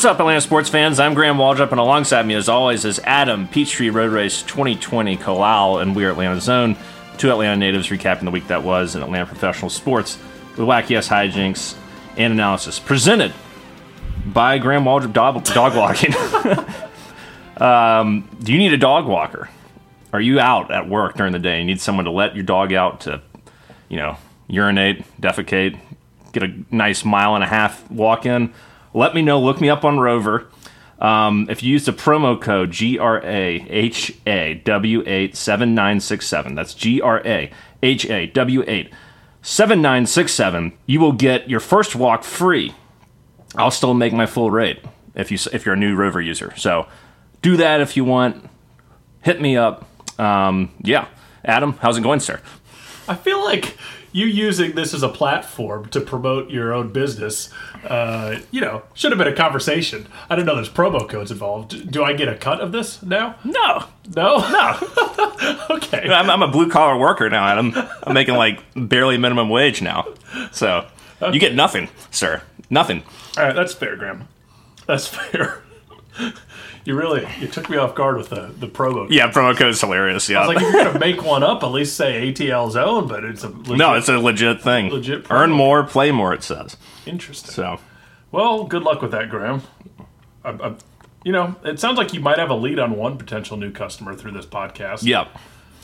What's up, Atlanta sports fans? I'm Graham Waldrop, and alongside me, as always, is Adam Peachtree Road Race 2020 Kalal, and we are Atlanta Zone, two Atlanta natives recapping the week that was in Atlanta professional sports with wacky ass hijinks and analysis. Presented by Graham Waldrop Dog, dog Walking. um, do you need a dog walker? Are you out at work during the day? You need someone to let your dog out to, you know, urinate, defecate, get a nice mile and a half walk in? Let me know. Look me up on Rover. Um, if you use the promo code GRAHAW87967, that's GRAHAW8 7967, you will get your first walk free. I'll still make my full rate if you if you're a new Rover user. So do that if you want. Hit me up. Um, yeah, Adam, how's it going, sir? I feel like you using this as a platform to promote your own business, uh, you know, should have been a conversation. I didn't know there's promo codes involved. Do I get a cut of this now? No, No? no. okay. I'm, I'm a blue collar worker now, Adam. I'm making like barely minimum wage now. So you get nothing, sir. Nothing. All right, that's fair, Graham. That's fair. You really you took me off guard with the the promo. code. Yeah, promo code's hilarious. Yeah. I was like, if you're gonna make one up, at least say ATL zone, but it's a legit, no, it's a legit thing. Legit promo. Earn more, play more. It says. interesting. So Well, good luck with that, Graham. I, I, you know, it sounds like you might have a lead on one potential new customer through this podcast. yeah,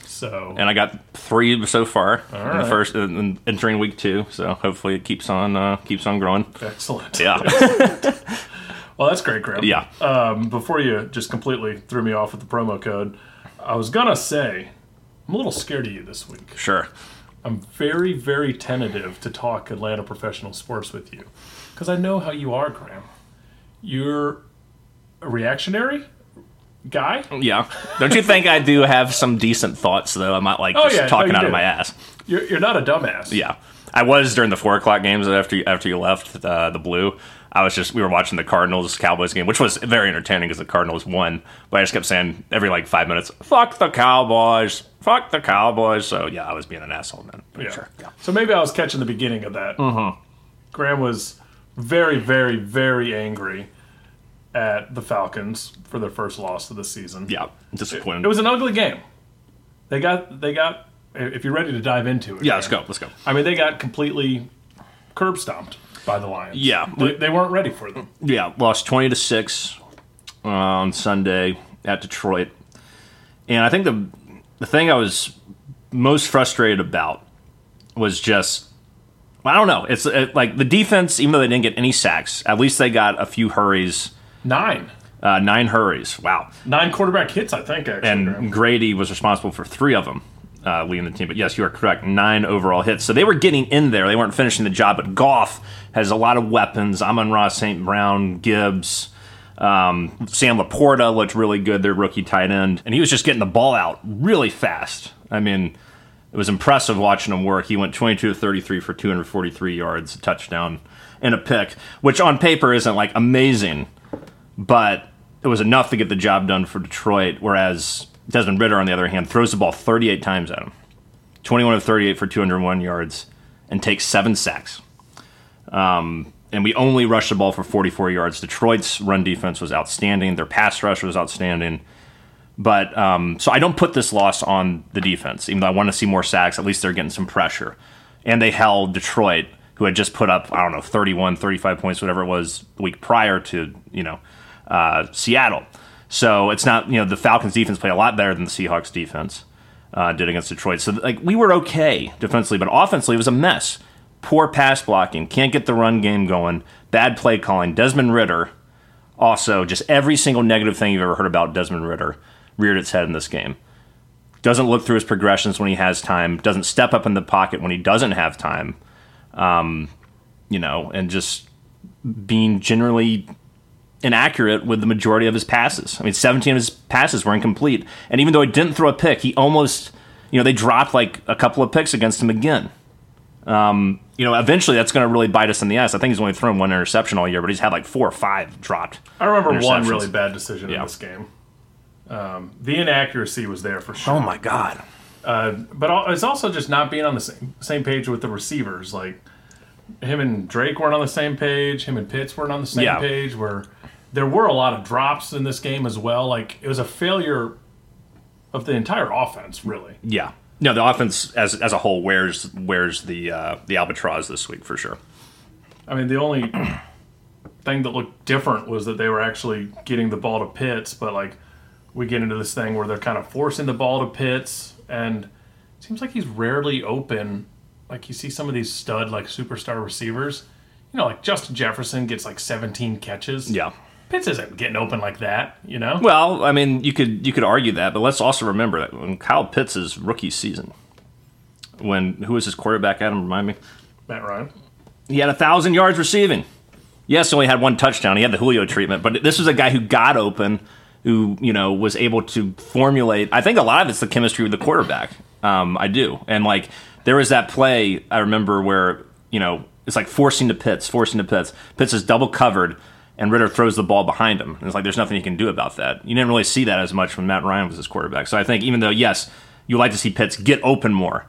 So and I got three so far in the first in, in, entering week two. So hopefully it keeps on uh, keeps on growing. excellent. Yeah, Well, that's great, Graham. yeah. Um, before you just completely threw me off with the promo code, I was gonna say I'm a little scared of you this week. Sure. I'm very, very tentative to talk Atlanta professional sports with you because I know how you are, Graham. You're a reactionary guy. Yeah. Don't you think I do have some decent thoughts though? I'm not like Oh, just yeah, talking you out of my ass. You're, you're not a dumbass. Yeah, I was during the four o'clock games after you, after you left uh, the blue. I was just we were watching the Cardinals Cowboys game, which was very entertaining because the Cardinals won. But I just kept saying every like five minutes, "Fuck the Cowboys, fuck the Cowboys." So yeah, I was being an asshole then. Yeah. Sure. Yeah. So maybe I was catching the beginning of that. Mm-hmm. Graham was very, very, very angry at the Falcons for their first loss of the season. Yeah, disappointed. It was an ugly game. They got they got if you're ready to dive into it. yeah, let's go. Let's go. I mean, they got completely curb stomped by the Lions. Yeah. They, they weren't ready for them. Yeah, lost twenty to six uh, on Sunday at Detroit, and I think the the thing I was most frustrated about was just I don't know. It's uh like the defense, even though they didn't get any sacks, at least they got a few hurries, Nine. uh, nine hurries. Wow, Nine quarterback hits, I think, actually. and Graham. Grady was responsible for three of them. Uh, leading the team, but yes, you are correct. Nine overall hits, so they were getting in there. They weren't finishing the job. But Goff has a lot of weapons. Amon-Ra, St. Brown, Gibbs, um, Sam Laporta looked really good, their rookie tight end, and he was just getting the ball out really fast. I mean, it was impressive watching him work. He went 22 to 33 for 243 yards, a touchdown, and a pick, which on paper isn't like amazing, but it was enough to get the job done for Detroit. Whereas Desmond Ridder, on the other hand, throws the ball 38 times at him, 21 of 38 for 201 yards, and takes seven sacks. Um, and we only rushed the ball for 44 yards. Detroit's run defense was outstanding. Their pass rush was outstanding. But um, so I don't put this loss on the defense, even though I want to see more sacks. At least they're getting some pressure. And they held Detroit, who had just put up, I don't know, 31, 35 points, whatever it was, the week prior to, you know, uh, Seattle. So it's not, you know, the Falcons defense played a lot better than the Seahawks defense uh, did against Detroit. So, like, we were okay defensively, but offensively, it was a mess. Poor pass blocking, can't get the run game going, bad play calling. Desmond Ridder, also, just every single negative thing you've ever heard about Desmond Ridder reared its head in this game. Doesn't look through his progressions when he has time, doesn't step up in the pocket when he doesn't have time, um, you know, and just being generally inaccurate with the majority of his passes. I mean, 17 of his passes were incomplete. And even though he didn't throw a pick, he almost, you know, they dropped like a couple of picks against him again. Um, you know, eventually that's going to really bite us in the ass. I think he's only thrown one interception all year, but he's had like four or five dropped. I remember one really bad decision Yeah. in this game. Um, the inaccuracy was there for sure. Oh my God. Uh, but it's also just not being on the same, same page with the receivers. Like him and Drake weren't on the same page. Him and Pitts weren't on the same Yeah. page. Where there were a lot of drops in this game as well. Like it was a failure of the entire offense, really. Yeah. No, the offense as as a whole wears wears the uh, the albatross this week for sure. I mean, the only thing that looked different was that they were actually getting the ball to Pitts, but like we get into this thing where they're kind of forcing the ball to Pitts, and it seems like he's rarely open. Like you see some of these stud like superstar receivers, you know, like Justin Jefferson gets like 17 catches. Yeah. Pitts isn't getting open like that, you know. Well, I mean, you could you could argue that, but let's also remember that when Kyle Pitts' rookie season, when who was his quarterback? Adam, remind me. Matt Ryan. He had a thousand yards receiving. Yes, only had one touchdown. He had the Julio treatment, but this was a guy who got open, who you know was able to formulate. I think a lot of it's the chemistry with the quarterback. Um, I do, and like there was that play I remember where you know it's like forcing the Pitts, forcing the Pitts. Pitts is double covered, and Ridder throws the ball behind him. And it's like there's nothing he can do about that. You didn't really see that as much when Matt Ryan was his quarterback. So I think even though yes, you like to see Pitts get open more.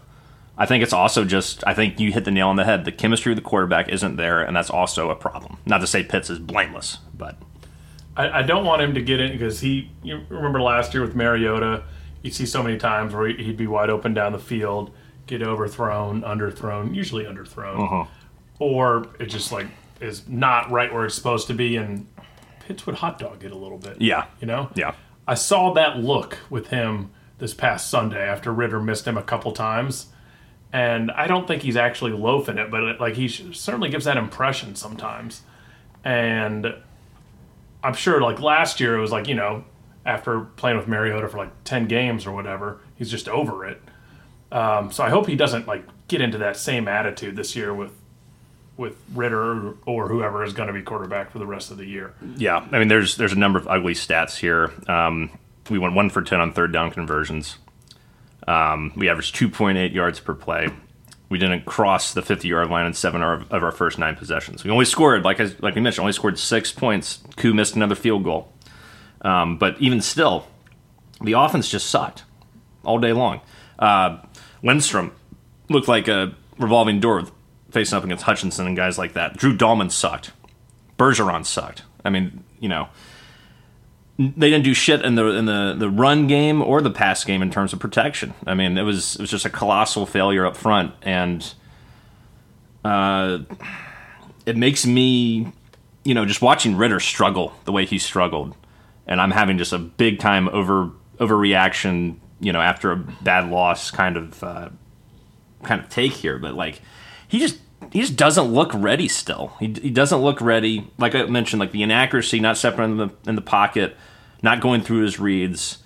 I think it's also just I think you hit the nail on the head. The chemistry of the quarterback isn't there, and that's also a problem. Not to say Pitts is blameless, but I, I don't want him to get in because he. You remember last year with Mariota, you see so many times where he'd be wide open down the field, get overthrown, underthrown, usually underthrown, uh-huh. or it just like is not right where it's supposed to be, and Pitts would hot dog it a little bit. yeah, you know. yeah, I saw that look with him this past Sunday after Ridder missed him a couple times. And I don't think he's actually loafing it, but it, like he certainly gives that impression sometimes. And I'm sure like last year it was like, you know, after playing with Mariota for like 10 games or whatever, he's just over it. Um, so I hope he doesn't like get into that same attitude this year with with Ridder or whoever is going to be quarterback for the rest of the year. yeah. I mean, there's there's a number of ugly stats here. Um, we went one for ten on third down conversions. Um, we averaged 2.8 yards per play. We didn't cross the 50 yard line in seven of our first nine possessions. We only scored, like I, like we mentioned, only scored six points. Koo missed another field goal. Um, but even still, the offense just sucked all day long. Uh, Lindstrom looked like a revolving door facing up against Hutchinson and guys like that. Drew Dalman sucked. Bergeron sucked. I mean, you know, they didn't do shit in the in the, the run game or the pass game in terms of protection. I mean, it was it was just a colossal failure up front, and uh, it makes me, you know, just watching Ridder struggle the way he struggled, and I'm having just a big time over overreaction, you know, after a bad loss kind of uh, kind of take here, but like he just he just doesn't look ready still. He, he doesn't look ready. Like I mentioned, like the inaccuracy, not stepping in the in the pocket, not going through his reads,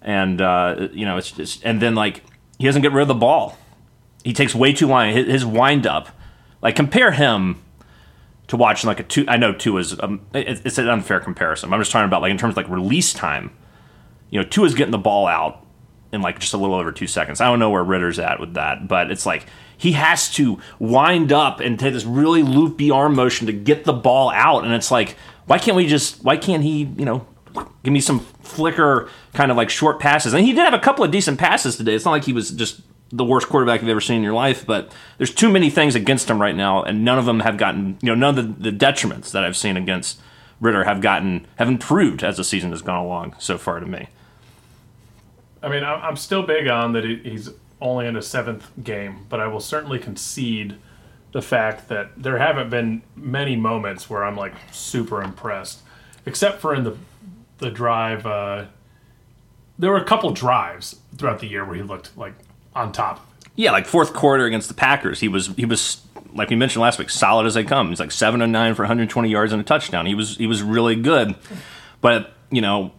and uh, you know it's just and then like he doesn't get rid of the ball. He takes way too long. His, his wind up, like compare him to watching like a Tua. I know Tua is um, it, it's an unfair comparison. I'm just talking about like in terms of like release time. You know, Tua is getting the ball out in like just a little over two seconds. I don't know where Ridder's at with that, but it's like he has to wind up and take this really loopy arm motion to get the ball out, and it's like, why can't we just? Why can't he? You know, give me some flicker kind of like short passes. And he did have a couple of decent passes today. It's not like he was just the worst quarterback you've ever seen in your life, but there's too many things against him right now, and none of them have gotten. You know, none of the, the detriments that I've seen against Ridder have gotten have improved as the season has gone along so far to me. I mean, I'm still big on that he's only in his seventh game, but I will certainly concede the fact that there haven't been many moments where I'm like super impressed, except for in the the drive. Uh, there were a couple drives throughout the year where he looked like on top. Yeah, like fourth quarter against the Packers, he was he was like we mentioned last week, solid as they come. He's like seven and nine for 120 yards and a touchdown. He was he was really good, but you know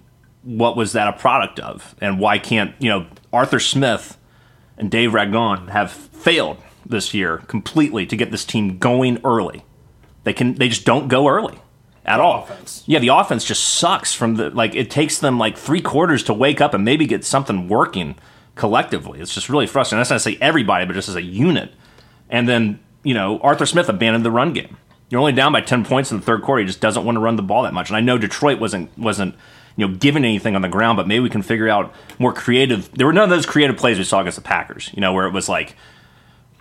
what was that a product of, and why can't you know Arthur Smith and Dave Ragone have failed this year completely to get this team going early. They can they just don't go early at all. offense. Yeah, the offense just sucks from the like it takes them like three quarters to wake up and maybe get something working collectively. It's just really frustrating. That's not to say everybody, but just as a unit. And then, you know, Arthur Smith abandoned the run game. You're only down by ten points in the third quarter. He just doesn't want to run the ball that much. And I know Detroit wasn't wasn't you know given anything on the ground, but maybe we can figure out more creative. There were none of those creative plays we saw against the Packers. You know, where it was like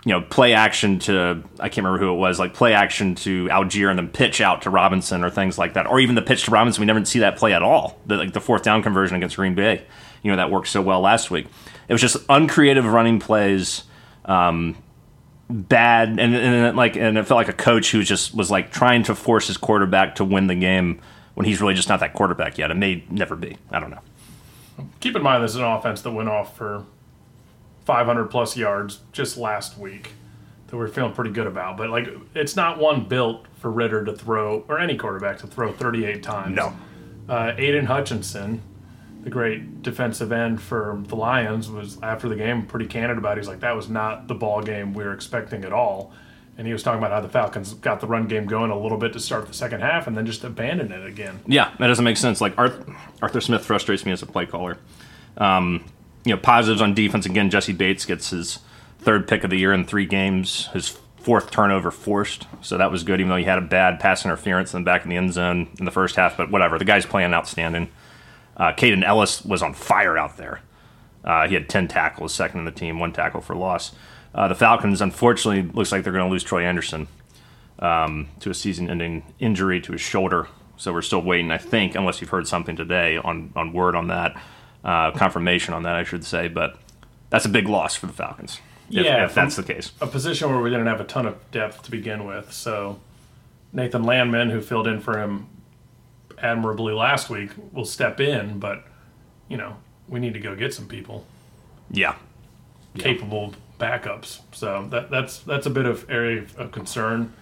you know, play action to I can't remember who it was, like play action to Allgeier and then pitch out to Robinson or things like that, or even the pitch to Robinson. We never see that play at all. The, like the fourth down conversion against Green Bay, you know, that worked so well last week. It was just uncreative running plays, um, bad, and, and like, and it felt like a coach who just was like trying to force his quarterback to win the game when he's really just not that quarterback yet. It may never be. I don't know. Keep in mind this is an offense that went off for 500 plus yards just last week that we're feeling pretty good about. But like, it's not one built for Ridder to throw or any quarterback to throw 38 times. No. Uh, Aidan Hutchinson, the great defensive end for the Lions, was after the game pretty candid about. it. He's like, that was not the ball game we were expecting at all. And he was talking about how the Falcons got the run game going a little bit to start the second half and then just abandoned it again. Yeah, that doesn't make sense. Like Arthur, Arthur Smith frustrates me as a play caller. Um, you know, positives on defense again. Jessie Bates gets his third pick of the year in three games. His fourth turnover forced, so that was good. Even though he had a bad pass interference in the back of the end zone in the first half, but whatever. The guy's playing outstanding. Uh, Kaden Elliss was on fire out there. Uh, he had ten tackles, second in the team, one tackle for loss. Uh, the Falcons, unfortunately, looks like they're going to lose Troy Anderson um, to a season-ending injury to his shoulder. So we're still waiting, I think, unless you've heard something today on on word on that, uh, confirmation on that, I should say. But that's a big loss for the Falcons. If, Yeah, if that's the case. a position where we didn't have a ton of depth to begin with. So Nathan Landman, who filled in for him admirably last week, will step in, but you know we need to go get some people Yeah, capable backups. So that that's that's a bit of area of- concern.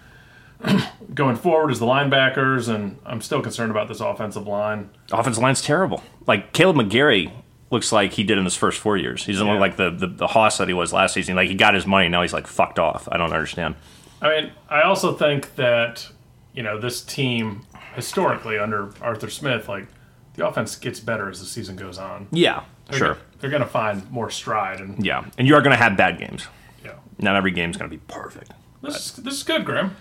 Going forward is the linebackers, and I'm still concerned about this offensive line. offensive line's terrible. Like Kaleb McGary looks like he did in his first four years. He doesn't Yeah. look like the, the the hoss that he was last season. Like he got his money, now he's like fucked off. I don't understand. I mean, I also think that you know this team historically under Arthur Smith, like the offense gets better as the season goes on. Yeah, They're sure. go- they're going to find more stride, and Yeah, and you are going to have bad games. yeah, Not every game's going to be perfect. this is, this is good, Grim.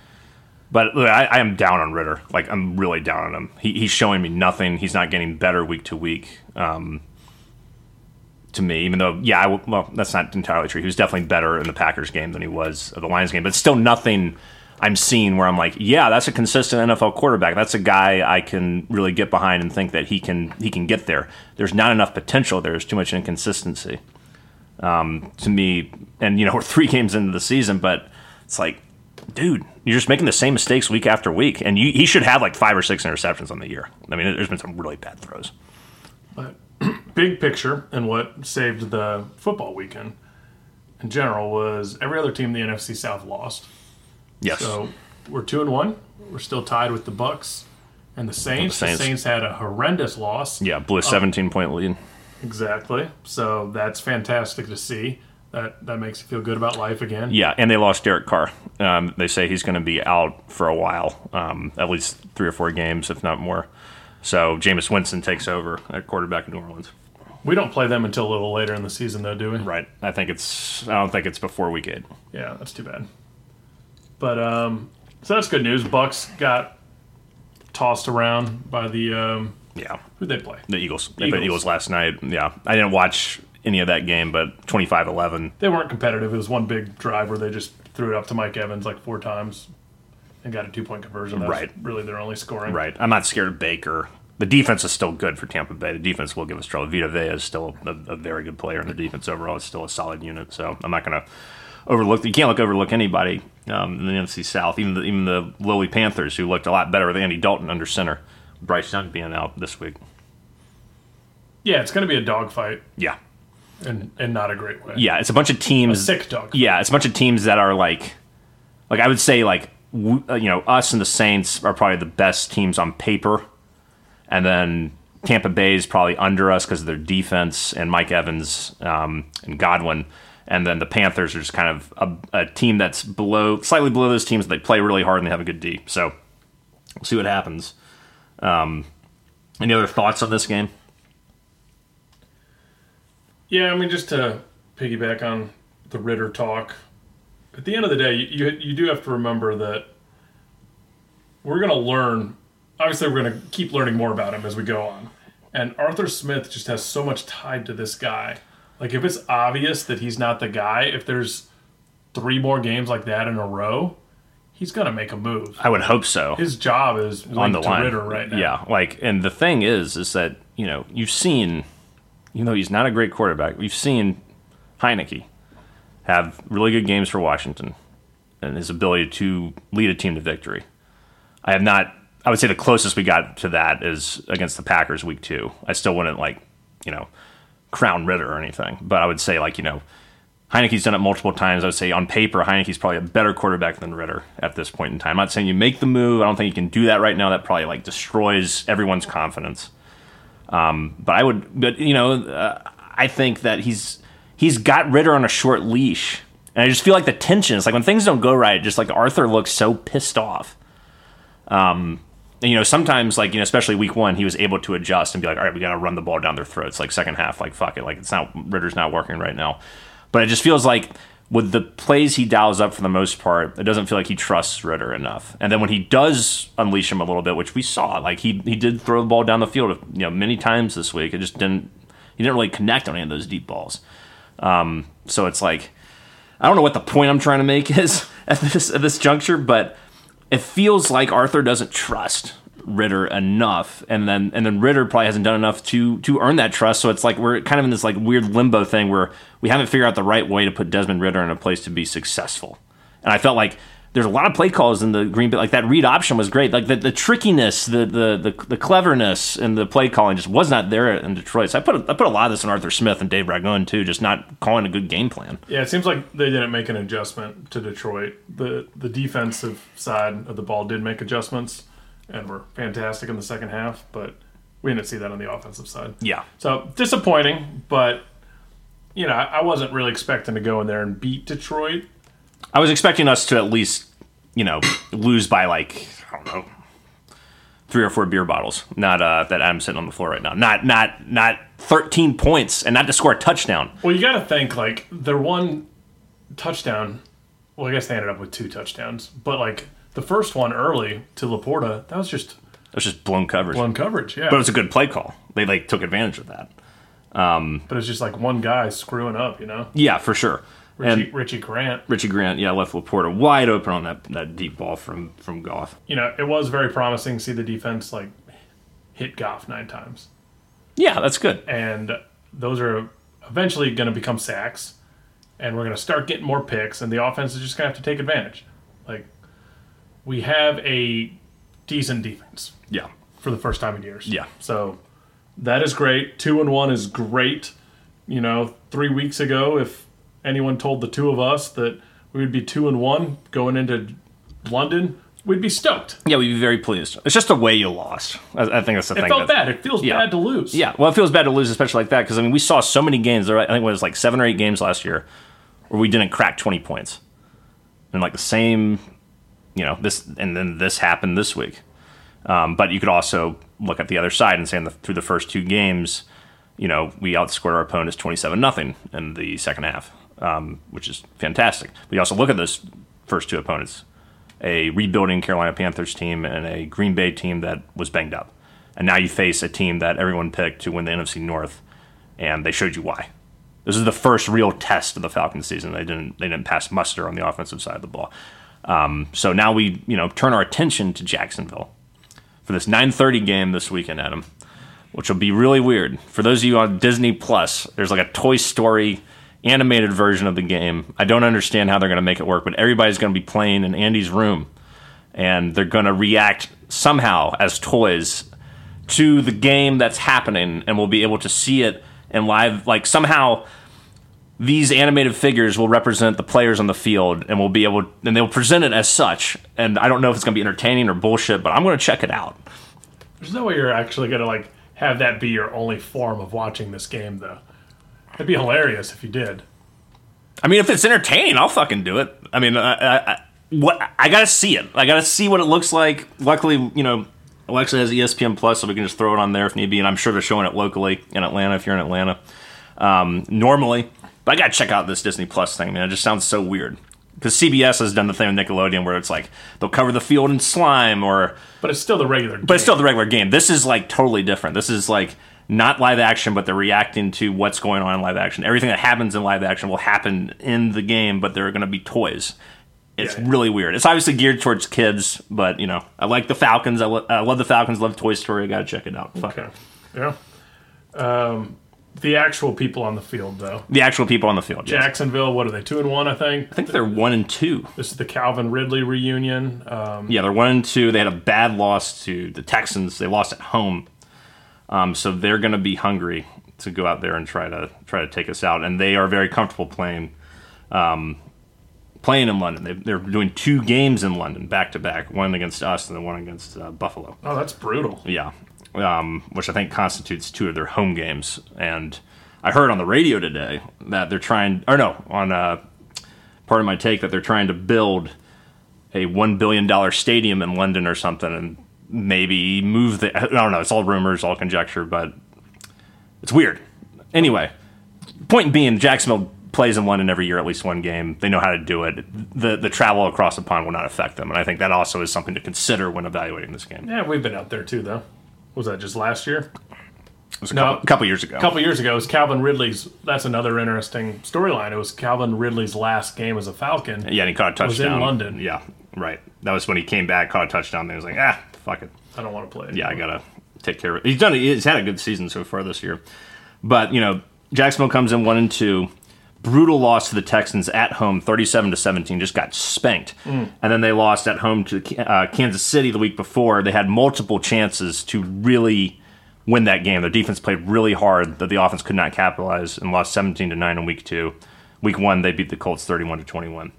But look, I, I am down on Ridder. Like I'm really down on him. He, he's showing me nothing. He's not getting better week to week. Um, to me, even though yeah, I w well, that's not entirely true. He was definitely better in the Packers game than he was of the Lions game. But still, nothing I'm seeing where I'm like, yeah, that's a consistent NFL quarterback. That's a guy I can really get behind and think that he can he can get there. There's not enough potential. There's too much inconsistency um, to me. And you know, we're three games into the season, but it's like dude, you're just making the same mistakes week after week, and you, he should have like five or six interceptions on the year. I mean, there's been some really bad throws. But big picture and what saved the football weekend in general was every other team in the NFC South lost. Yes, So we're two and one. We're still tied with the Bucs and the Saints. The Saints. Saints, had a horrendous loss. yeah, blew a 17 point lead. Exactly. So that's fantastic to see. That that makes you feel good about life again. Yeah, and they lost Derek Carr. Um, they say he's going to be out for a while, um, at least three or four games, if not more. So Jameis Winston takes over at quarterback in New Orleans. We don't play them until a little later in the season, though, do we? Right. I think it's. I don't think it's before week eight. Yeah, that's too bad. But um, so that's good news. Bucs got tossed around by the um, Yeah, who they play. the Eagles. They played Eagles. Eagles last night. Yeah, I didn't watch any of that game, but 25-11. They weren't competitive. It was one big drive where they just threw it up to Mike Evans like four times and got a two point conversion. That's Right. really their only scoring. Right. I'm not scared of Baker. The defense is still good for Tampa Bay. The defense will give us trouble. Vita Vea is still a, a very good player, and the defense overall is still a solid unit. So I'm not going to overlook. You can't look overlook anybody um, in the NFC South. Even the, even the lowly Panthers, who looked a lot better with Andy Dalton under center. Bryce Young being out this week. Yeah, it's going to be a dogfight Yeah. and and not a great way. Yeah. It's a bunch of teams. sick dog. Yeah, it's a bunch of teams that are like, like I would say, like uh, you know, us and the Saints are probably the best teams on paper, and then Tampa Bay is probably under us because of their defense and Mike Evans um, and Godwin, and then the Panthers are just kind of a, a team that's below, slightly below those teams. They play really hard and they have a good D. So we'll see what happens. Um, any other thoughts on this game? Yeah, I mean, just to piggyback on the Ridder talk, at the end of the day, you you do have to remember that we're going to learn. Obviously, we're going to keep learning more about him as we go on. And Arthur Smith just has so much tied to this guy. Like, if it's obvious that he's not the guy, if there's three more games like that in a row, he's gonna make a move. I would hope so. His job is on the to line. Ridder right now. Yeah, like, and the thing is, is that you know you've seen, even though he's not a great quarterback, we've seen Heinicke have really good games for Washington, and his ability to lead a team to victory. I have not. I would say the closest we got to that is against the Packers week two. I still wouldn't like, you know, crown Ridder or anything, but I would say like you know. Heinicke's done it multiple times. I would say on paper, Heinicke's probably a better quarterback than Ridder at this point in time. I'm not saying you make the move. I don't think you can do that right now. That probably like destroys everyone's confidence. Um, but I would, but you know, uh, I think that he's he's got Ridder on a short leash, and I just feel like the tension is like when things don't go right, just like Arthur looks so pissed off. Um, you know, sometimes like you know, especially week one, he was able to adjust and be like, all right, we got to run the ball down their throats. Like second half, like fuck it, like it's not Ridder's not working right now. But it just feels like with the plays he dials up for the most part, it doesn't feel like he trusts Ridder enough. And then when he does unleash him a little bit, which we saw, like he he did throw the ball down the field, you know, many times this week. It just didn't he didn't really connect on any of those deep balls. Um, so it's like I don't know what the point I'm trying to make is at this at this juncture, but it feels like Arthur doesn't trust Ridder enough, and then and then Ridder probably hasn't done enough to to earn that trust. So it's like we're kind of in this like weird limbo thing where we haven't figured out the right way to put Desmond Ridder in a place to be successful. And I felt like there's a lot of play calls in the Green Bay, like that read option was great. Like the, the trickiness, the, the the the cleverness in the play calling just was not there in Detroit. So I put a, I put a lot of this on Arthur Smith and Dave Ragone too, just not calling a good game plan. Yeah, it seems like they didn't make an adjustment to Detroit. The the defensive side of the ball did make adjustments and were fantastic in the second half, but we didn't see that on the offensive side. Yeah, So disappointing, but you know, I wasn't really expecting to go in there and beat Detroit. I was expecting us to at least, you know, lose by like I don't know, three or four beer bottles. Not uh, that I'm sitting on the floor right now. Not not not 13 points and not to score a touchdown. Well, you got to think like their one touchdown. Well, I guess they ended up with two touchdowns, but like the first one early to Laporta, that was just It was just blown coverage. blown coverage. Yeah, But it was a good play call. They like took advantage of that. Um, but it's just like one guy screwing up, you know. Yeah, for sure. Richie, and Richie Grant. Richie Grant, yeah, left Laporta wide open on that, that deep ball from from Goff. You know, it was very promising to see the defense like hit Goff nine times, Yeah, that's good. and those are eventually going to become sacks, and we're going to start getting more picks, and the offense is just going to have to take advantage. Like we have a decent defense Yeah. for the first time in years. Yeah. So that is great. Two and one is great. You know, three weeks ago, if anyone told the two of us that we would be two and one going into London, we'd be stoked. Yeah, we'd be very pleased. It's just the way you lost. I, I think that's the It thing. felt bad. It feels Yeah. bad to lose. Yeah, well, it feels bad to lose, especially like that, because I mean, we saw so many games. There, I think it was like seven or eight games last year where we didn't crack twenty points, and like the same, you know, this and then this happened this week. Um, but you could also look at the other side and say, in the, through the first two games, you know, we outscored our opponents twenty-seven nothing in the second half, um, which is fantastic. But you also look at those first two opponents, a rebuilding Carolina Panthers team and a Green Bay team that was banged up. And now you face a team that everyone picked to win the NFC North, and they showed you why. This is the first real test of the Falcons season. They didn't they didn't pass muster on the offensive side of the ball. Um, so now we you know turn our attention to Jacksonville for this 9:30 game this weekend, Adam, which will be really weird for those of you on Disney Plus. There's like a Toy Story animated version of the game. I don't understand how they're going to make it work, but everybody's going to be playing in Andy's room, and they're going to react somehow as toys to the game that's happening, and we'll be able to see it in live. Like somehow these animated figures will represent the players on the field and we'll be able and they'll present it as such and i don't know if it's going to be entertaining or bullshit but i'm going to check it out There's no way you're actually going to like have that be your only form of watching this game, though. It'd be hilarious if you did. i mean if it's entertaining i'll fucking do it i mean I, I, I, what i gotta see it i gotta see what it looks like luckily you know alexa has espn plus so we can just throw it on there if need be and i'm sure they're showing it locally in atlanta if you're in atlanta um, normally but i gotta check out this disney plus thing man it just sounds so weird because cbs has done the thing with nickelodeon where it's like they'll cover the field in slime or But it's still the regular. Game. But it's still the regular game. This is like totally different. This is like not live action, but they're reacting to what's going on in live action. Everything that happens in live action will happen in the game, but they're going to be toys. It's Yeah. really weird. It's obviously geared towards kids, but you know, I like the Falcons. I, lo- I love the Falcons. Love Toy Story. I got to check it out. Fuck Okay. it. Yeah. Um, the actual people on the field, though. The actual people on the field. yes. Jacksonville, what are they? Two and one, I think. I think they're one and two. This is the Calvin Ridley reunion. Um, Yeah, they're one and two. They had a bad loss to the Texans. They lost at home, um, so they're going to be hungry to go out there and try to try to take us out. And they are very comfortable playing, um, playing in London. They, they're doing two games in London back to back, one against us and then one against uh, Buffalo. oh, that's brutal. Yeah, um, which I think constitutes two of their home games. And I heard on the radio today that they're trying, or no, on uh, Pardon My Take that they're trying to build a one billion dollar stadium in London or something, and maybe move the. I don't know. It's all rumors, all conjecture, but it's weird. Anyway, point being, Jacksonville plays in London every year, at least one game. They know how to do it. The the travel across the pond will not affect them, and I think that also is something to consider when evaluating this game. Yeah, we've been out there too, though. Was that just last year? It was a No. couple, couple years ago. A couple years ago, it was Calvin Ridley's. That's another interesting storyline. It was Calvin Ridley's last game as a Falcon. Yeah, and he caught a was in. London. Yeah, right. That was when he came back, caught a touchdown. Then he was like, ah, I don't want to play. Yeah, I gotta take care of it. He's done. He's had a good season so far this year, but you know, Jacksonville comes in one and two. Brutal loss to the Texans at home, thirty-seven to seventeen. Just got spanked, and then they lost at home to uh, Kansas City the week before. They had multiple chances to really win that game. Their defense played really hard that the offense could not capitalize and lost seventeen to nine in week two. Week one, they beat the Colts thirty-one to twenty-one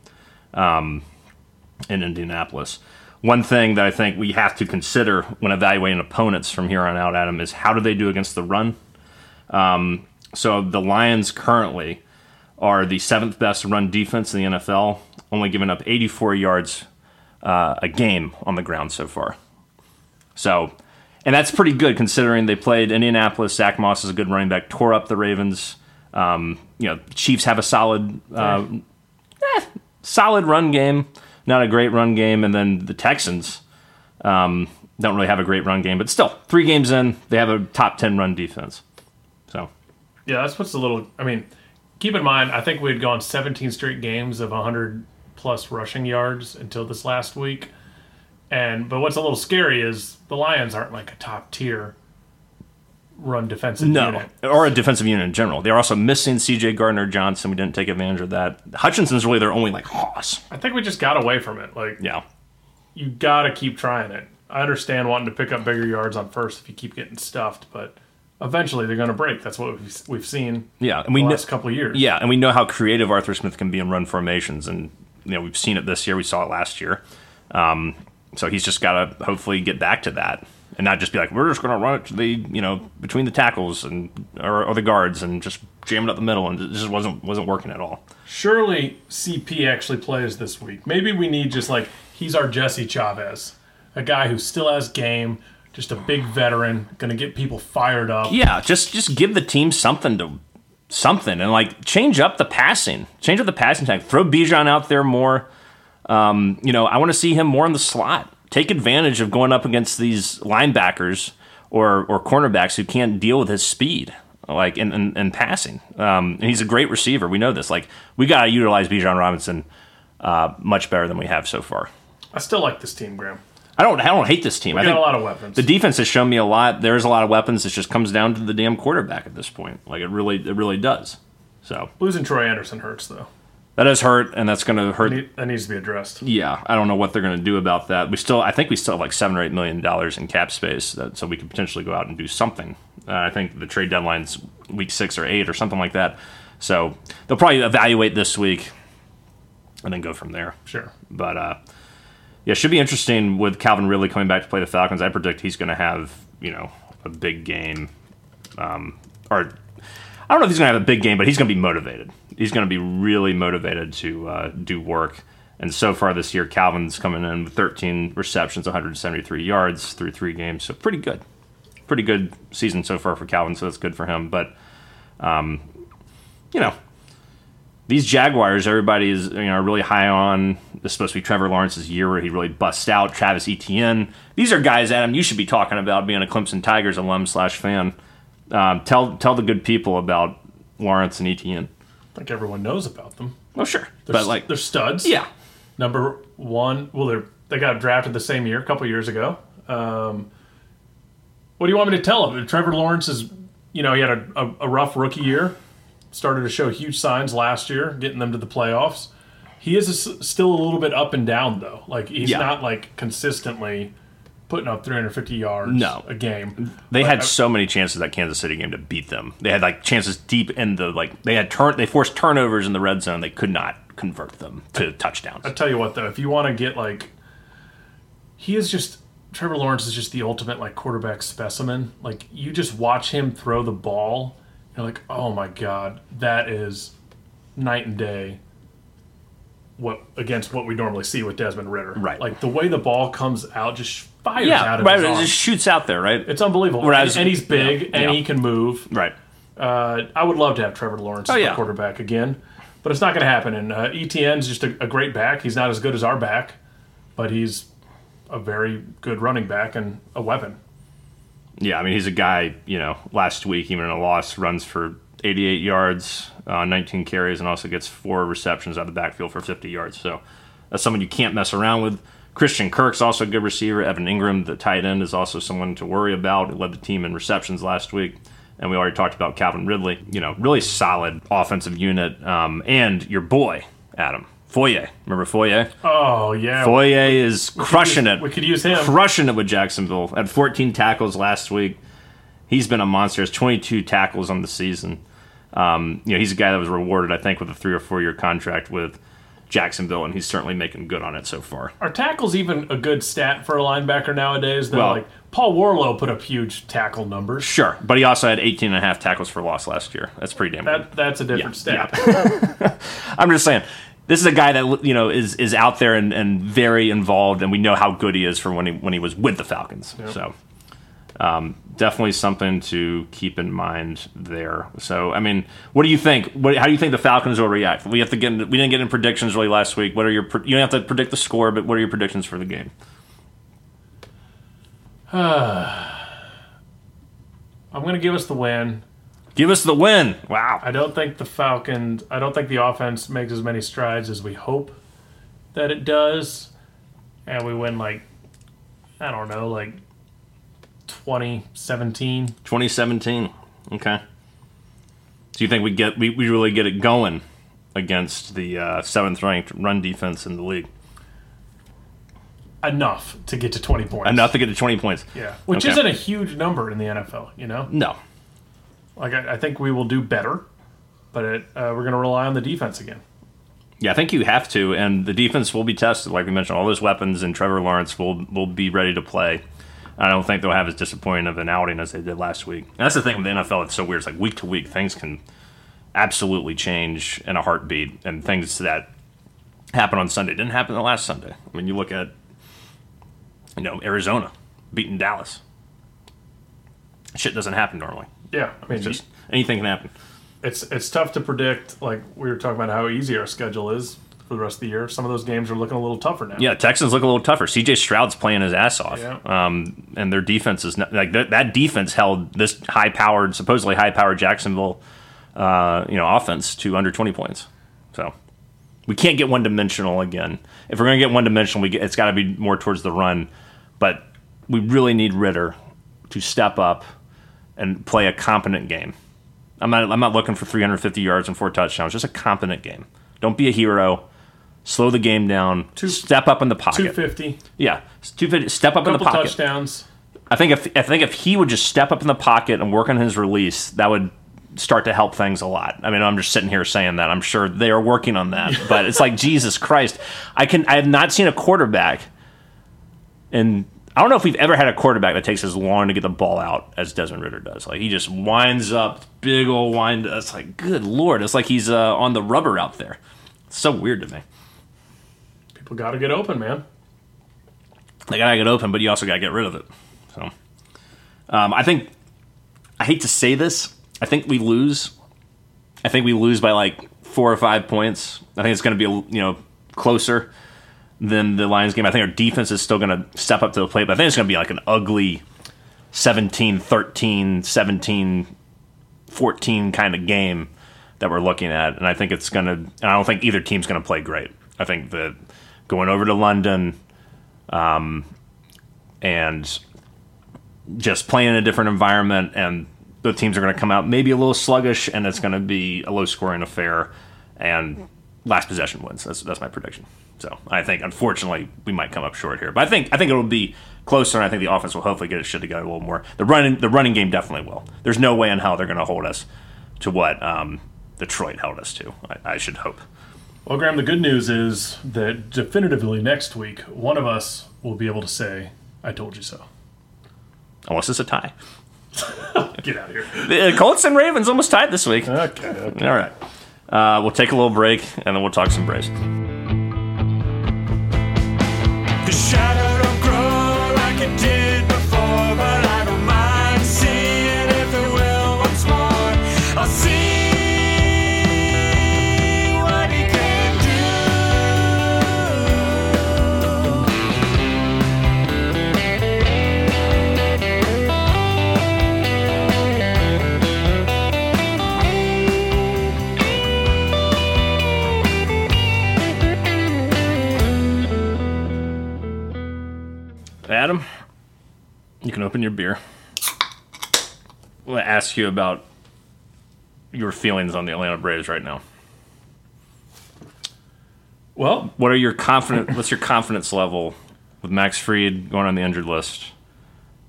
in Indianapolis. One thing that I think we have to consider when evaluating opponents from here on out, Adam, is how do they do against the run? Um, so the Lions currently are the seventh best run defense in the NFL, only giving up 84 yards uh, a game on the ground so far. So, and that's pretty good considering they played Indianapolis. Zach Moss is a good running back, tore up the Ravens. Um, you know, Chiefs have a solid uh, solid run game, not a great run game, and then the Texans um, don't really have a great run game, but still, three games in, they have a top ten run defense. So Yeah, that's what's a little. I mean, keep in mind, I think we had gone 17 straight games of 100 plus rushing yards until this last week. And but what's a little scary is the Lions aren't like a top tier run defensive no, unit. or a defensive unit in general. They're also missing C.J. Gardner Johnson. We didn't take advantage of that. Hutchinson's really their only like hoss. I think we just got away from it. Like Yeah, you got to keep trying it. I understand wanting to pick up bigger yards on first if you keep getting stuffed, but eventually they're going to break. That's what we've, we've seen yeah, and the we know, last couple of years. yeah, and we know how creative Arthur Smith can be in run formations, and you know we've seen it this year. We saw it last year. Um, so he's just got to hopefully get back to that and not just be like we're just going to run it to the you know between the tackles and or, or the guards and just jam it up the middle, and it just wasn't wasn't working at all. Surely CP actually plays this week. Maybe we need just like he's our Jesse Chavez, a guy who still has game, just a big veteran, going to get people fired up. Yeah, just just give the team something to something and like change up the passing, change up the passing tank. Throw Bijan out there more. Um, you know, I want to see him more in the slot. Take advantage of going up against these linebackers or or cornerbacks who can't deal with his speed, like in in, in passing. Um, and he's a great receiver. We know this. Like we got to utilize Bijan Robinson uh, much better than we have so far. I still like this team, Graham. I don't I don't hate this team. I We got think a lot of weapons. the defense has shown me a lot. There's a lot of weapons. It just comes down to the damn quarterback at this point. Like it really, it really does. So Losing Troy Anderson hurts though. That does hurt, and that's going to hurt. Need- That needs to be addressed. Yeah, I don't know what they're going to do about that. We still, I think we still have like seven or eight million dollars in cap space, that, so we could potentially go out and do something. Uh, I think the trade deadline's week six or eight or something like that. So they'll probably evaluate this week, and then go from there. Sure. But uh, yeah, it should be interesting with Calvin Ridley coming back to play the Falcons. I predict he's going to have you know a big game, um, or I don't know if he's going to have a big game, but he's going to be motivated. He's going to be really motivated to uh, do work. And so far this year, Calvin's coming in with 13 receptions, 173 yards through three games, so pretty good. Pretty good season so far for Calvin, so that's good for him. But um, you know, these Jaguars, everybody is you know really high on. This is supposed to be Trevor Lawrence's year where he really busts out. Travis Etienne. These are guys, Adam, you should be talking about being a Clemson Tigers alum slash fan. Um, tell tell the good people about Lawrence and Etienne. I think everyone knows about them. Oh sure, They're, but like they're studs. yeah, Number one, well, they they got drafted the same year, a couple years ago. Um, what do you want me to tell them? Trevor Lawrence is, you know, he had a, a, a rough rookie year, started to show huge signs last year, getting them to the playoffs. He is a still a little bit up and down though. Like he's Yeah. not like consistently putting up 350 yards No. a game. They But had I- so many chances that Kansas City game to beat them. They had like chances deep in the like they had turn they forced turnovers in the red zone. They could not convert them to touchdowns. I tell you what, though, if you want to get like, he is just Trevor Lawrence is just the ultimate like quarterback specimen. Like you just watch him throw the ball, you're like, oh my god, that is night and day. What against what we normally see with Desmond Ridder, Right. Like the way the ball comes out, just fires yeah, out of right. his It just shoots out there, right? It's unbelievable, Whereas- and, and he's big, yeah, and yeah. he can move. right. Uh, I would love to have Trevor Lawrence Oh, as yeah. quarterback again, but it's not going to happen. And uh, Etienne's just a, a great back. He's not as good as our back, but he's a very good running back and a weapon. Yeah, I mean he's a guy. You know, last week even in a loss runs for 88 yards, uh, 19 carries, and also gets four receptions out of the backfield for 50 yards. So that's someone you can't mess around with. Christian Kirk's also a good receiver. Evan Engram, the tight end, is also someone to worry about. He led the team in receptions last week. And we already talked about Calvin Ridley. You know, really solid offensive unit. Um, and your boy, Adam Foye. Remember Foye? Oh yeah, Foye is crushing use- it. we could use him. Crushing it with Jacksonville. Had 14 tackles last week. He's been a monster. Has 22 tackles on the season. Um, you know, he's a guy that was rewarded, I think, with a three or four year contract with Jacksonville, and he's certainly making good on it so far. Are tackles even a good stat for a linebacker nowadays? They're Well- like Paul Warlow put up huge tackle numbers. Sure, but he also had 18 and a half tackles for loss last year. That's pretty damn good. That's a different Yeah, stat. I'm just saying, this is a guy that you know is is out there and, and very involved, and we know how good he is for when he when he was with the Falcons. So, um, definitely something to keep in mind there. So, I mean, what do you think? What, how do you think the Falcons will react? We have to get. We didn't get in predictions really last week. What are your? You don't have to predict the score, but what are your predictions for the game? I'm going to give us the win. Give us the win. Wow. I don't think the Falcons. I don't think the offense makes as many strides as we hope that it does, and we win like I don't know, like 2017. 2017. Okay. Do you think we get we, we really get it going against the uh, seventh ranked run defense in the league? Enough to get to 20 points. Enough to get to 20 points. Yeah, which Okay. isn't a huge number in the NFL. You know, No. like I, I think we will do better, but it, uh, we're going to rely on the defense again. Yeah, I think you have to, and the defense will be tested. Like we mentioned, all those weapons, and Trevor Lawrence will will be ready to play. I don't think they'll have as disappointing of an outing as they did last week. And that's the thing with the NFL; it's so weird. It's like week to week, things can absolutely change in a heartbeat, and things that happen on Sunday didn't happen the last Sunday. I mean, you look at you know Arizona beating Dallas. Shit doesn't happen normally. Yeah, I mean, Just anything can happen. it's it's tough to predict. Like we were talking about how easy our schedule is for the rest of the year. Some of those games are looking a little tougher now. Yeah, Texans look a little tougher. CJ Stroud's playing his ass off, Yeah. um, and their defense is not, like that, that defense held this high-powered, supposedly high-powered Jacksonville, uh, you know, offense to under twenty points. So we can't get one-dimensional again. If we're going to get one-dimensional, we get, it's got to be more towards the run. But we really need Ridder to step up and play a competent game. I'm not. I'm not looking for 350 yards and four touchdowns. Just a competent game. Don't be a hero. Slow the game down. step up in the pocket. 250, Yeah, Stupid. Step up in the pocket. touchdowns. I think if I think if he would just step up in the pocket and work on his release, that would start to help things a lot. I mean, I'm just sitting here saying that. I'm sure they are working on that, but it's like Jesus Christ. I can. I have not seen a quarterback, and I don't know if we've ever had a quarterback that takes as long to get the ball out as Desmond Ridder does. Like he just winds up, big old wind. It's like, good lord, it's like he's uh, on the rubber out there. It's so weird to me. People got to get open, man. They gotta get open, but you also gotta get rid of it. So, um, I think I hate to say this. I think we lose. I think we lose by like four or five points. I think it's going to be you know closer than the Lions game. I think our defense is still going to step up to the plate, but I think it's going to be like an ugly 17 13, 17 14 kind of game that we're looking at. And I think it's going to, and I don't think either team's going to play great. I think that going over to London um, and just playing in a different environment and the teams are going to come out maybe a little sluggish and it's going to be a low scoring affair and last possession wins. That's, that's my prediction. So I think, unfortunately, we might come up short here. But I think I think it'll be closer, and I think the offense will hopefully get its shit together a little more. The running the running game definitely will. There's no way in hell they're going to hold us to what um, Detroit held us to. I, I should hope. Well, Graham, the good news is that definitively next week, one of us will be able to say, I told you so. Unless it's a tie. Get out of here. The Colts and Ravens almost tied this week. Okay, okay. All right. Uh, we'll take a little break, and then we'll talk some Braves. Adam, you can open your beer. I'll ask you about your feelings on the Atlanta Braves right now. Well, What are your confident? what's your confidence level with Max Fried going on the injured list,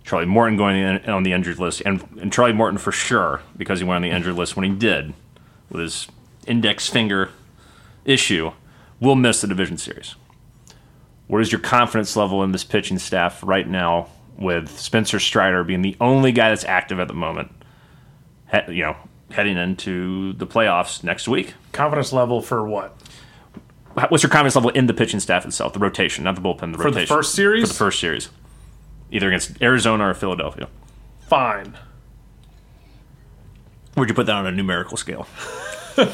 Charlie Morton going in, on the injured list, and, and Charlie Morton for sure because he went on the injured list when he did with his index finger issue, will miss the division series. What is your confidence level in this pitching staff right now with Spencer Strider being the only guy that's active at the moment? He, you know, heading into the playoffs next week. confidence level for what? What's your confidence level in the pitching staff itself, the rotation, not the bullpen, the For the rotation first series? For the first series, either against Arizona or Philadelphia. Fine. Where'd you put that on a numerical scale?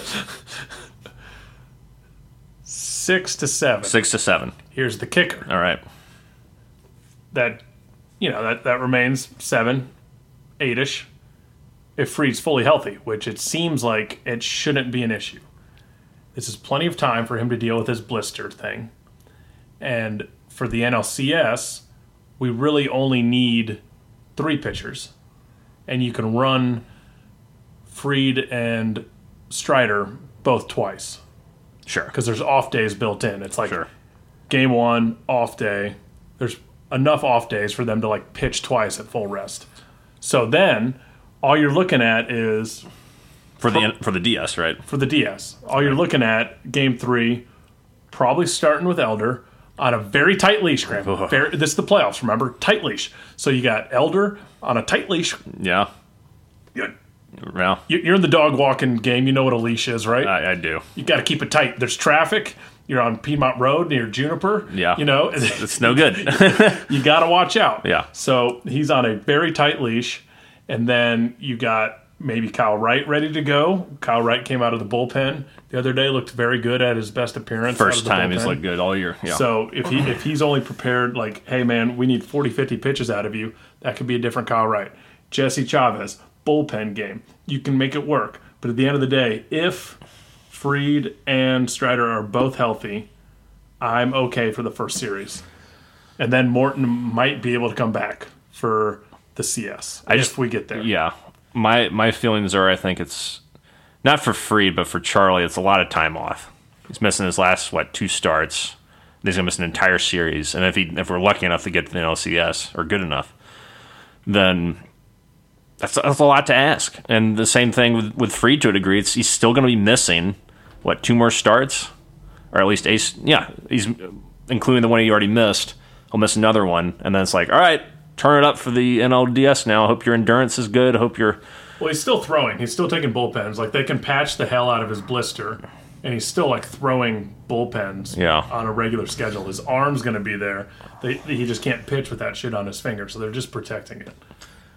Six to seven. Six to seven. Here's the kicker. All right. That, you know, that, that remains seven, eight ish if Fried's fully healthy, which it seems like it shouldn't be an issue. This is plenty of time for him to deal with his blister thing. And for the NLCS, we really only need three pitchers. And you can run Fried and Strider both twice Sure. because there's off days built in. It's like Sure. game one, off day. There's enough off days for them to like pitch twice at full rest. So then all you're looking at is For the for the DS, right? for the DS. All you're looking at game three, probably starting with Elder on a very tight leash, Graham. Very, this is the playoffs, remember? Tight leash. So you got Elder on a tight leash. Yeah. You- Well, You're in the dog walking game. You know what a leash is, right? I, I do. you got to keep it tight. There's traffic. You're on Piedmont Road near Juniper. Yeah. You know, It's no good. you got to watch out. Yeah. So he's on a very tight leash. And then you got maybe Kyle Wright ready to go. Kyle Wright came out of the bullpen the other day, looked very good at his best appearance. First time he's bullpen. looked good all year. Yeah. So if he if he's only prepared like, hey man, we need 40, 50 pitches out of you, that could be a different Kyle Wright. Jesse Chavez, bullpen game. You can make it work. But at the end of the day, if Fried and Strider are both healthy, I'm okay for the first series. And then Morton might be able to come back for the CS I if just- we get there. yeah. My my feelings are I think it's not for Fried, but for Charlie, it's a lot of time off. He's missing his last what two starts. He's gonna miss an entire series, and if he if we're lucky enough to get to the LCS or good enough, then that's, that's a lot to ask. And the same thing with with Fried to a degree. It's, he's still gonna be missing what two more starts, or at least ace. Yeah, he's including the one he already missed. He'll miss another one, and then it's like, all right, turn it up for the NLDS now. I hope your endurance is good. I hope you're Well, he's still throwing. He's still taking bullpens. Like they can patch the hell out of his blister, and he's still like throwing bullpens. Yeah. On a regular schedule, his arm's going to be there. They, he just can't pitch with that shit on his finger, so they're just protecting it.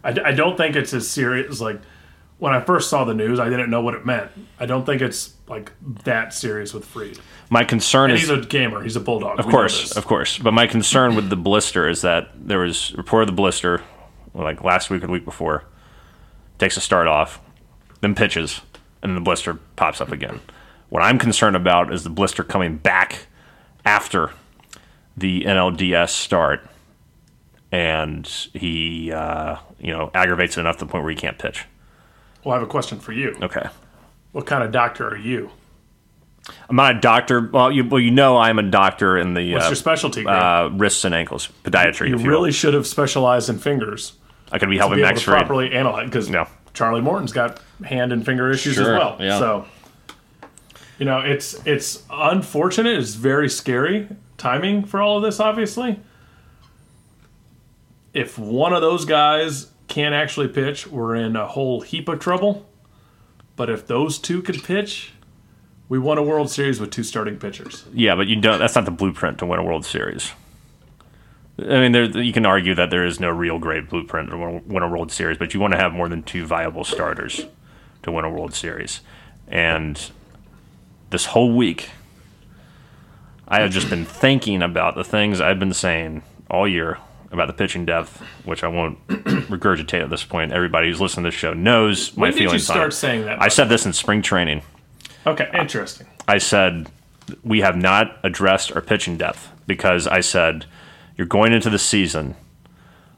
I, I don't think it's as serious. Like when I first saw the news, I didn't know what it meant. I don't think it's like that serious with Fried. my concern And is he's a gamer. He's a bulldog. Of course, of course. But my concern with the blister is that there was report of the blister like last week or the week before, takes a start off, then pitches, and then the blister pops up again. What I'm concerned about is the blister coming back after the NLDS start, and he, uh, you know, aggravates it enough to the point where he can't pitch. Well, I have a question for you. Okay. What kind of doctor are you? I'm not a doctor. Well, you well you know I'm a doctor in the What's uh, your specialty? Greg? uh, wrists and ankles, podiatry. you you really will. should have specialized in fingers I could be to helping be able Max to properly analyze because Yeah. Charlie Morton's got hand and finger issues Sure, as well. yeah. So, you know, it's it's unfortunate. It's very scary timing for all of this. Obviously, if one of those guys can't actually pitch, we're in a whole heap of trouble. But if those two could pitch, we won a World Series with two starting pitchers. Yeah, but you don't. That's not the blueprint to win a World Series. I mean, there, you can argue that there is no real great blueprint to win- win a World Series, but you want to have more than two viable starters to win a World Series. And this whole week, I have just been thinking about the things I've been saying all year about the pitching depth, which I won't regurgitate at this point. Everybody who's listening to this show knows my feelings. When did you start saying that? I said this in spring training. Okay, interesting. I said we have not addressed our pitching depth because I said you're going into the season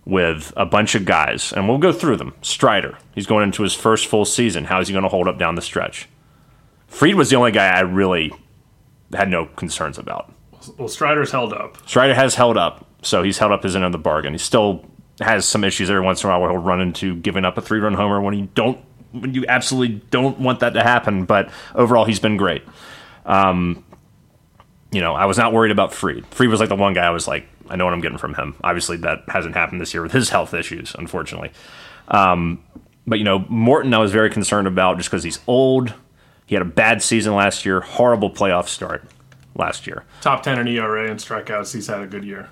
with a bunch of guys, and we'll go through them. Strider, he's going into his first full season. How is he going to hold up down the stretch? Fried was the only guy I really had no concerns about. Well, Strider's held up. Strider has held up, so he's held up his end of the bargain. He still has some issues every once in a while where he'll run into giving up a three run homer when you don't when you absolutely don't want that to happen. But overall, he's been great. Um, you know, I was not worried about Fried. Fried was like the one guy I was like, I know what I'm getting from him. Obviously, that hasn't happened this year with his health issues, unfortunately. Um, but you know, Morton, I was very concerned about just because he's old. He had a bad season last year, horrible playoff start last year. Top 10 in ERA and strikeouts. He's had a good year.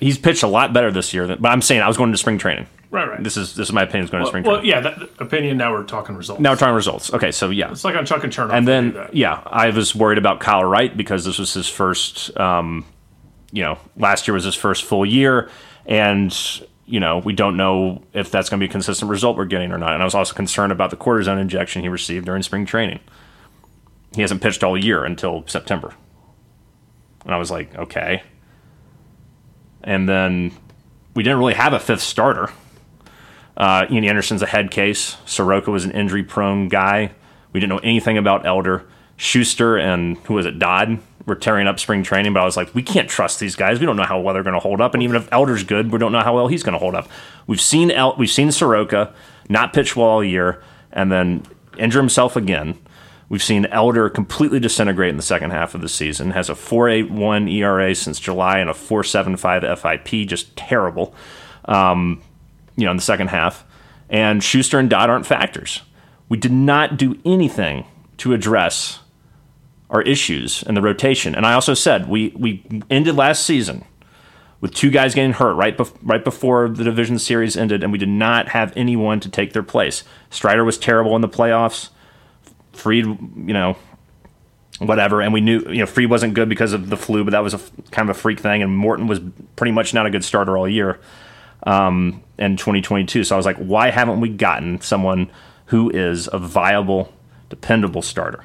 He's pitched a lot better this year. Than, but I'm saying I was going to spring training. Right, right. This is this is my opinion. Is going to spring well, training. Well, yeah, that opinion. Now we're talking results. Now we're talking results. Okay, so yeah, it's like on Chuck and Chernoff. and then yeah, I was worried about Kyle Wright because this was his first. Um, you know, last year was his first full year, and you know we don't know if that's going to be a consistent result we're getting or not. And I was also concerned about the cortisone injection he received during spring training. He hasn't pitched all year until September, and I was like, okay. And then we didn't really have a fifth starter. Uh, Ian Anderson's a head case. Soroka was an injury prone guy. We didn't know anything about Elder. Shuster and who was it, Dodd, were tearing up spring training, but I was like, we can't trust these guys. We don't know how well they're going to hold up. And even if Elder's good, we don't know how well he's going to hold up. We've seen El- we've seen Soroka not pitch well all year and then injure himself again. We've seen Elder completely disintegrate in the second half of the season. Has a 4.81 ERA since July and a 4.75 FIP, just terrible Um, you know, in the second half. And Shuster and Dodd aren't factors. We did not do anything to address our issues in the rotation. And I also said we we ended last season with two guys getting hurt right bef- right before the division series ended, and we did not have anyone to take their place. Strider was terrible in the playoffs. Fried, you know, whatever. And we knew, you know, Fried wasn't good because of the flu, but that was a kind of a freak thing. And Morton was pretty much not a good starter all year um, in 2022. So I was like, why haven't we gotten someone who is a viable, dependable starter?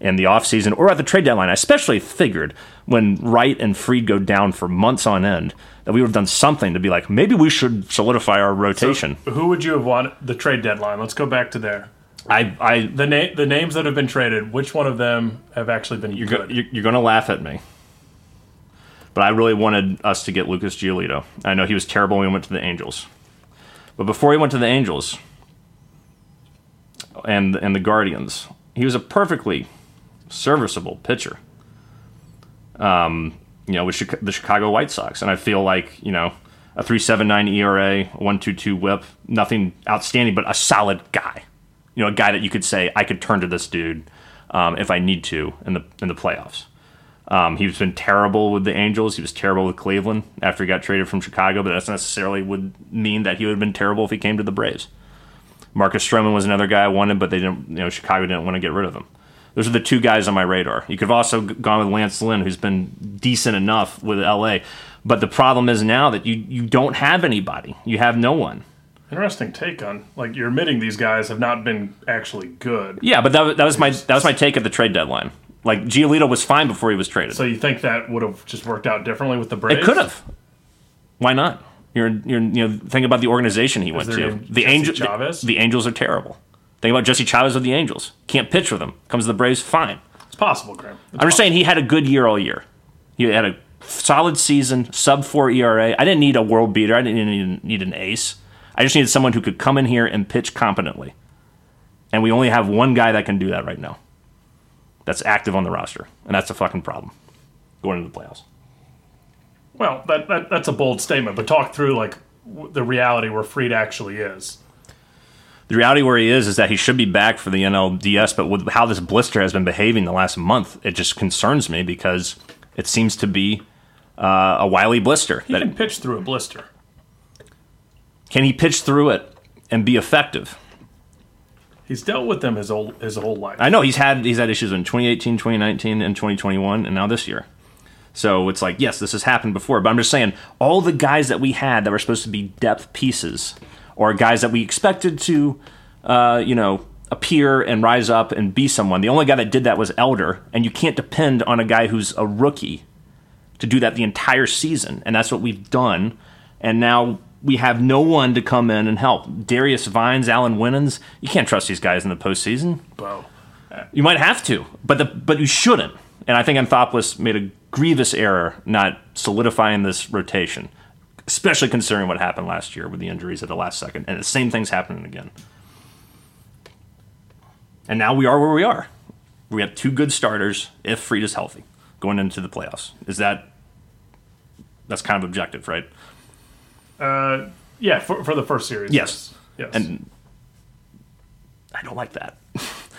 In the offseason or at the trade deadline, I especially figured when Wright and Fried go down for months on end that we would have done something to be like, maybe we should solidify our rotation. who would you have wanted the trade deadline? Let's go back to there. I, I, The na- the names that have been traded. Which one of them have actually been you're, good? go, you're, you're going to laugh at me, but I really wanted us to get Lucas Giolito. I know he was terrible when he went to the Angels, but before he went to the Angels and and the Guardians, he was a perfectly serviceable pitcher. Um, you know, with Chica- the Chicago White Sox, and I feel like you know a three seven nine ERA, one two two WHIP, nothing outstanding, but a solid guy. You know, a guy that you could say I could turn to this dude um, if I need to in the in the playoffs. Um, he's been terrible with the Angels. He was terrible with Cleveland after he got traded from Chicago, but that's necessarily would mean that he would have been terrible if he came to the Braves. Marcus Stroman was another guy I wanted, but they didn't. You know, Chicago didn't want to get rid of him. Those are the two guys on my radar. You could have also gone with Lance Lynn, who's been decent enough with LA. But the problem is now that you you don't have anybody. You have no one. Interesting take on like you're admitting these guys have not been actually good. Yeah, but that, was- that was my that was my take at the trade deadline. Like Giolito was fine before he was traded. So you think that would have just worked out differently with the Braves? it could have. Why not? You're you're you know think about the organization he went to. The Angels. Chavez? The, the Angels are terrible. Think about Jesse Chavez of the Angels. Can't pitch with them. Comes to the Braves, fine. It's possible, Graham. It's I'm just saying he had a good year all year. He had a solid season, sub four ERA. I didn't need a world beater. I didn't need, need an ace. I just needed someone who could come in here and pitch competently. And we only have one guy that can do that right now. That's active on the roster, and that's a fucking problem going into the playoffs. Well, that, that that's a bold statement, but talk through like w- the reality where Fried actually is. The reality where he is is that he should be back for the NLDS, but with how this blister has been behaving the last month, it just concerns me because it seems to be uh, a wily blister. He That can pitch through a blister. Can he pitch through it and be effective? He's dealt with them his whole his whole life. I know he's had he's had issues in 2018, 2019, and 2021, and now this year. So it's like, yes, this has happened before, but I'm just saying, all the guys that we had that were supposed to be depth pieces, or guys that we expected to, uh, you know, appear and rise up and be someone. The only guy that did that was Elder, and you can't depend on a guy who's a rookie to do that the entire season, and that's what we've done. And now we have no one to come in and help. Darius Vines, Allan Winans, you can't trust these guys in the postseason. Bo. You might have to, but the but you shouldn't. And I think Anthopoulos made a grievous error not solidifying this rotation, especially considering what happened last year with the injuries at the last second, and the same thing's happening again. And now we are where we are. We have two good starters if Fried is healthy going into the playoffs. Is that that's kind of objective, right? Uh, yeah, for, for the first series. Yes. Yes. And I don't like that.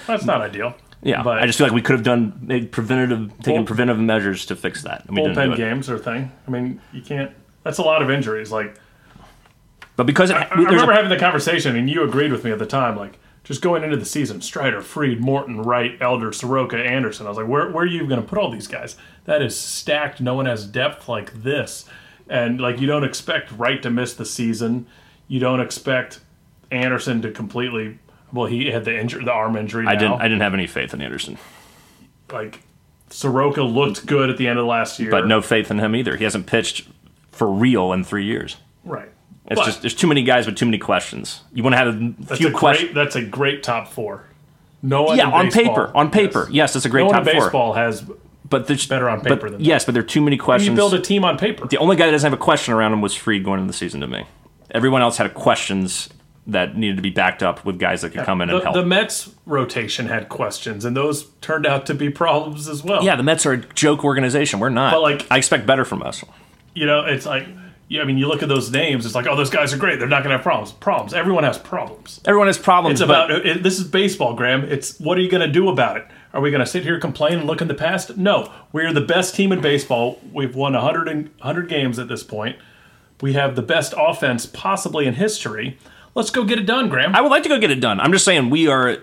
that's not ideal. Yeah, But I just feel like we could have done made preventative, taken Bull- preventive measures to fix that. And we didn't do bullpen games are a thing. I mean, you can't. That's a lot of injuries. Like But because I, I remember a, having the conversation, and you agreed with me at the time. Like just going into the season, Strider, Fried, Morton, Wright, Elder, Soroka, Anderson. I was like, where, where are you going to put all these guys? That is stacked. No one has depth like this, and like you don't expect Wright to miss the season. You don't expect Anderson to completely. Well, he had the injury, the arm injury. I didn't I didn't have any faith in Anderson, like Soroka looked good at the end of last year, but no faith in him either. He hasn't pitched for real in three years. right. It's But just there's too many guys with too many questions. You want to have a that's few a questions. great. That's a great top four. No one. Yeah, on baseball- paper, on paper, yes, it's a great No top four. baseball has. But there's better on but- paper than that. yes, but there are too many questions. You build a team on paper. the only guy that doesn't have a question around him was Fried going into the season to me. Everyone else had questions that needed to be backed up with guys that could come in The, and help. the Mets rotation had questions, and those turned out to be problems as well. yeah, the Mets are a joke organization. We're not. But, like- I expect better from us. you know, it's like, yeah, I mean, you look at those names, it's like, oh, those guys are great. They're not going to have problems. Problems. Everyone has problems. Everyone has problems. It's about it, this is baseball, Graham. It's what are you going to do about it? Are we going to sit here complain and look in the past? No, we are the best team in baseball. We've won 100 and 100 games at this point. We have the best offense possibly in history. Let's go get it done, Graham. I would like to go get it done. I'm just saying we are,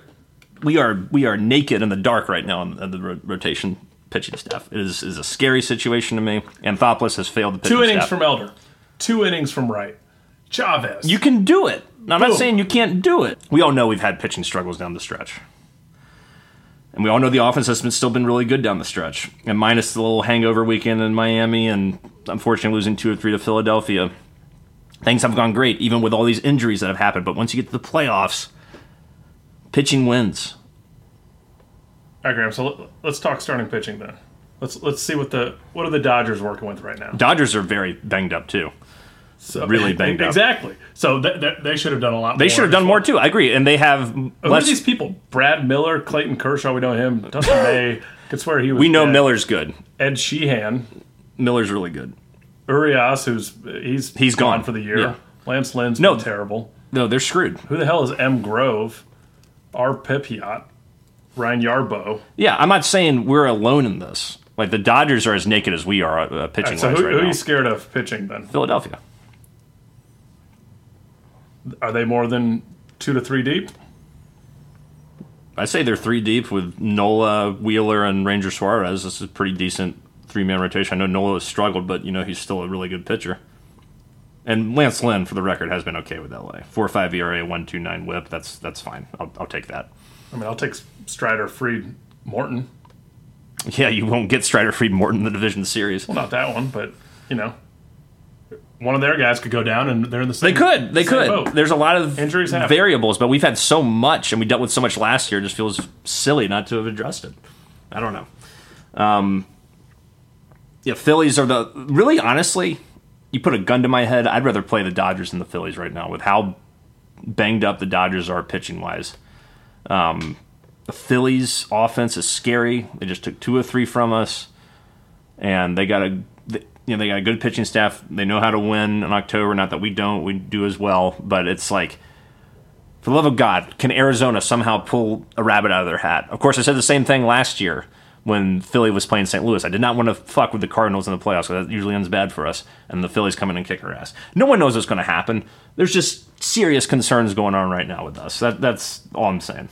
we are, we are naked in the dark right now on the rotation pitching staff. It is is a scary situation to me. Anthopoulos has failed the pitching Two innings staff. from Elder, two innings from Wright. Chavez. You can do it. I'm not saying you can't do it. We all know we've had pitching struggles down the stretch. And we all know the offense has been, still been really good down the stretch. And minus the little hangover weekend in Miami and unfortunately losing two or three to Philadelphia, things have gone great, even with all these injuries that have happened. But once you get to the playoffs, pitching wins. All right, Graham. So let, let's talk starting pitching then. Let's let's see what the what are the Dodgers working with right now. Dodgers are very banged up too. So, really banged up. Exactly. So th- th- they should have done a lot. More. They should have done well. more too. I agree. And they have Who are these people? Brad Miller, Clayton Kershaw. We know him. Dustin May. Could swear he was. we know dead. Miller's good. Ed Sheehan, Miller's really good. Urias, who's he's He's gone. for the year. Yeah. Lance Lynn's No. terrible. No, they're screwed. Who the hell is M Grove? R Pepiot, Ryan Yarbrough. Yeah, I'm not saying we're alone in this. Like the Dodgers are as naked as we are uh, pitching So who, right who are you scared of pitching then? Philadelphia. Are they more than two to three deep? I say they're three deep with Nola, Wheeler, and Ranger Suarez. This is a pretty decent three man rotation. I know Nola has struggled, but you know he's still a really good pitcher. And Lance Lynn, for the record, has been okay with LA. Four five ERA, one two nine WHIP. That's that's fine. I'll, I'll take that. I mean, I'll take Strider, Fried, Morton. Yeah, you won't get Strider Fried Morton in the division series. Well, not that one, but you know, one of their guys could go down, and they're in the same. They could. They could. boat. There's a lot of Injuries happen. variables, but we've had so much, and we dealt with so much last year. It just feels silly not to have addressed it. I don't know. Um, yeah, Phillies are the really honestly. You put a gun to my head, I'd rather play the Dodgers than the Phillies right now with how banged up the Dodgers are pitching wise. Um, the Phillies offense is scary. They just took two or three from us, and they got a you know they got a good pitching staff. They know how to win in October. Not that we don't, we do as well. But it's like, for the love of God, can Arizona somehow pull a rabbit out of their hat? Of course, I said the same thing last year when Philly was playing St. Louis. I did not want to fuck with the Cardinals in the playoffs because that usually ends bad for us. And the Phillies come in and kick our ass. No one knows what's going to happen. There's just serious concerns going on right now with us. That, that's all I'm saying.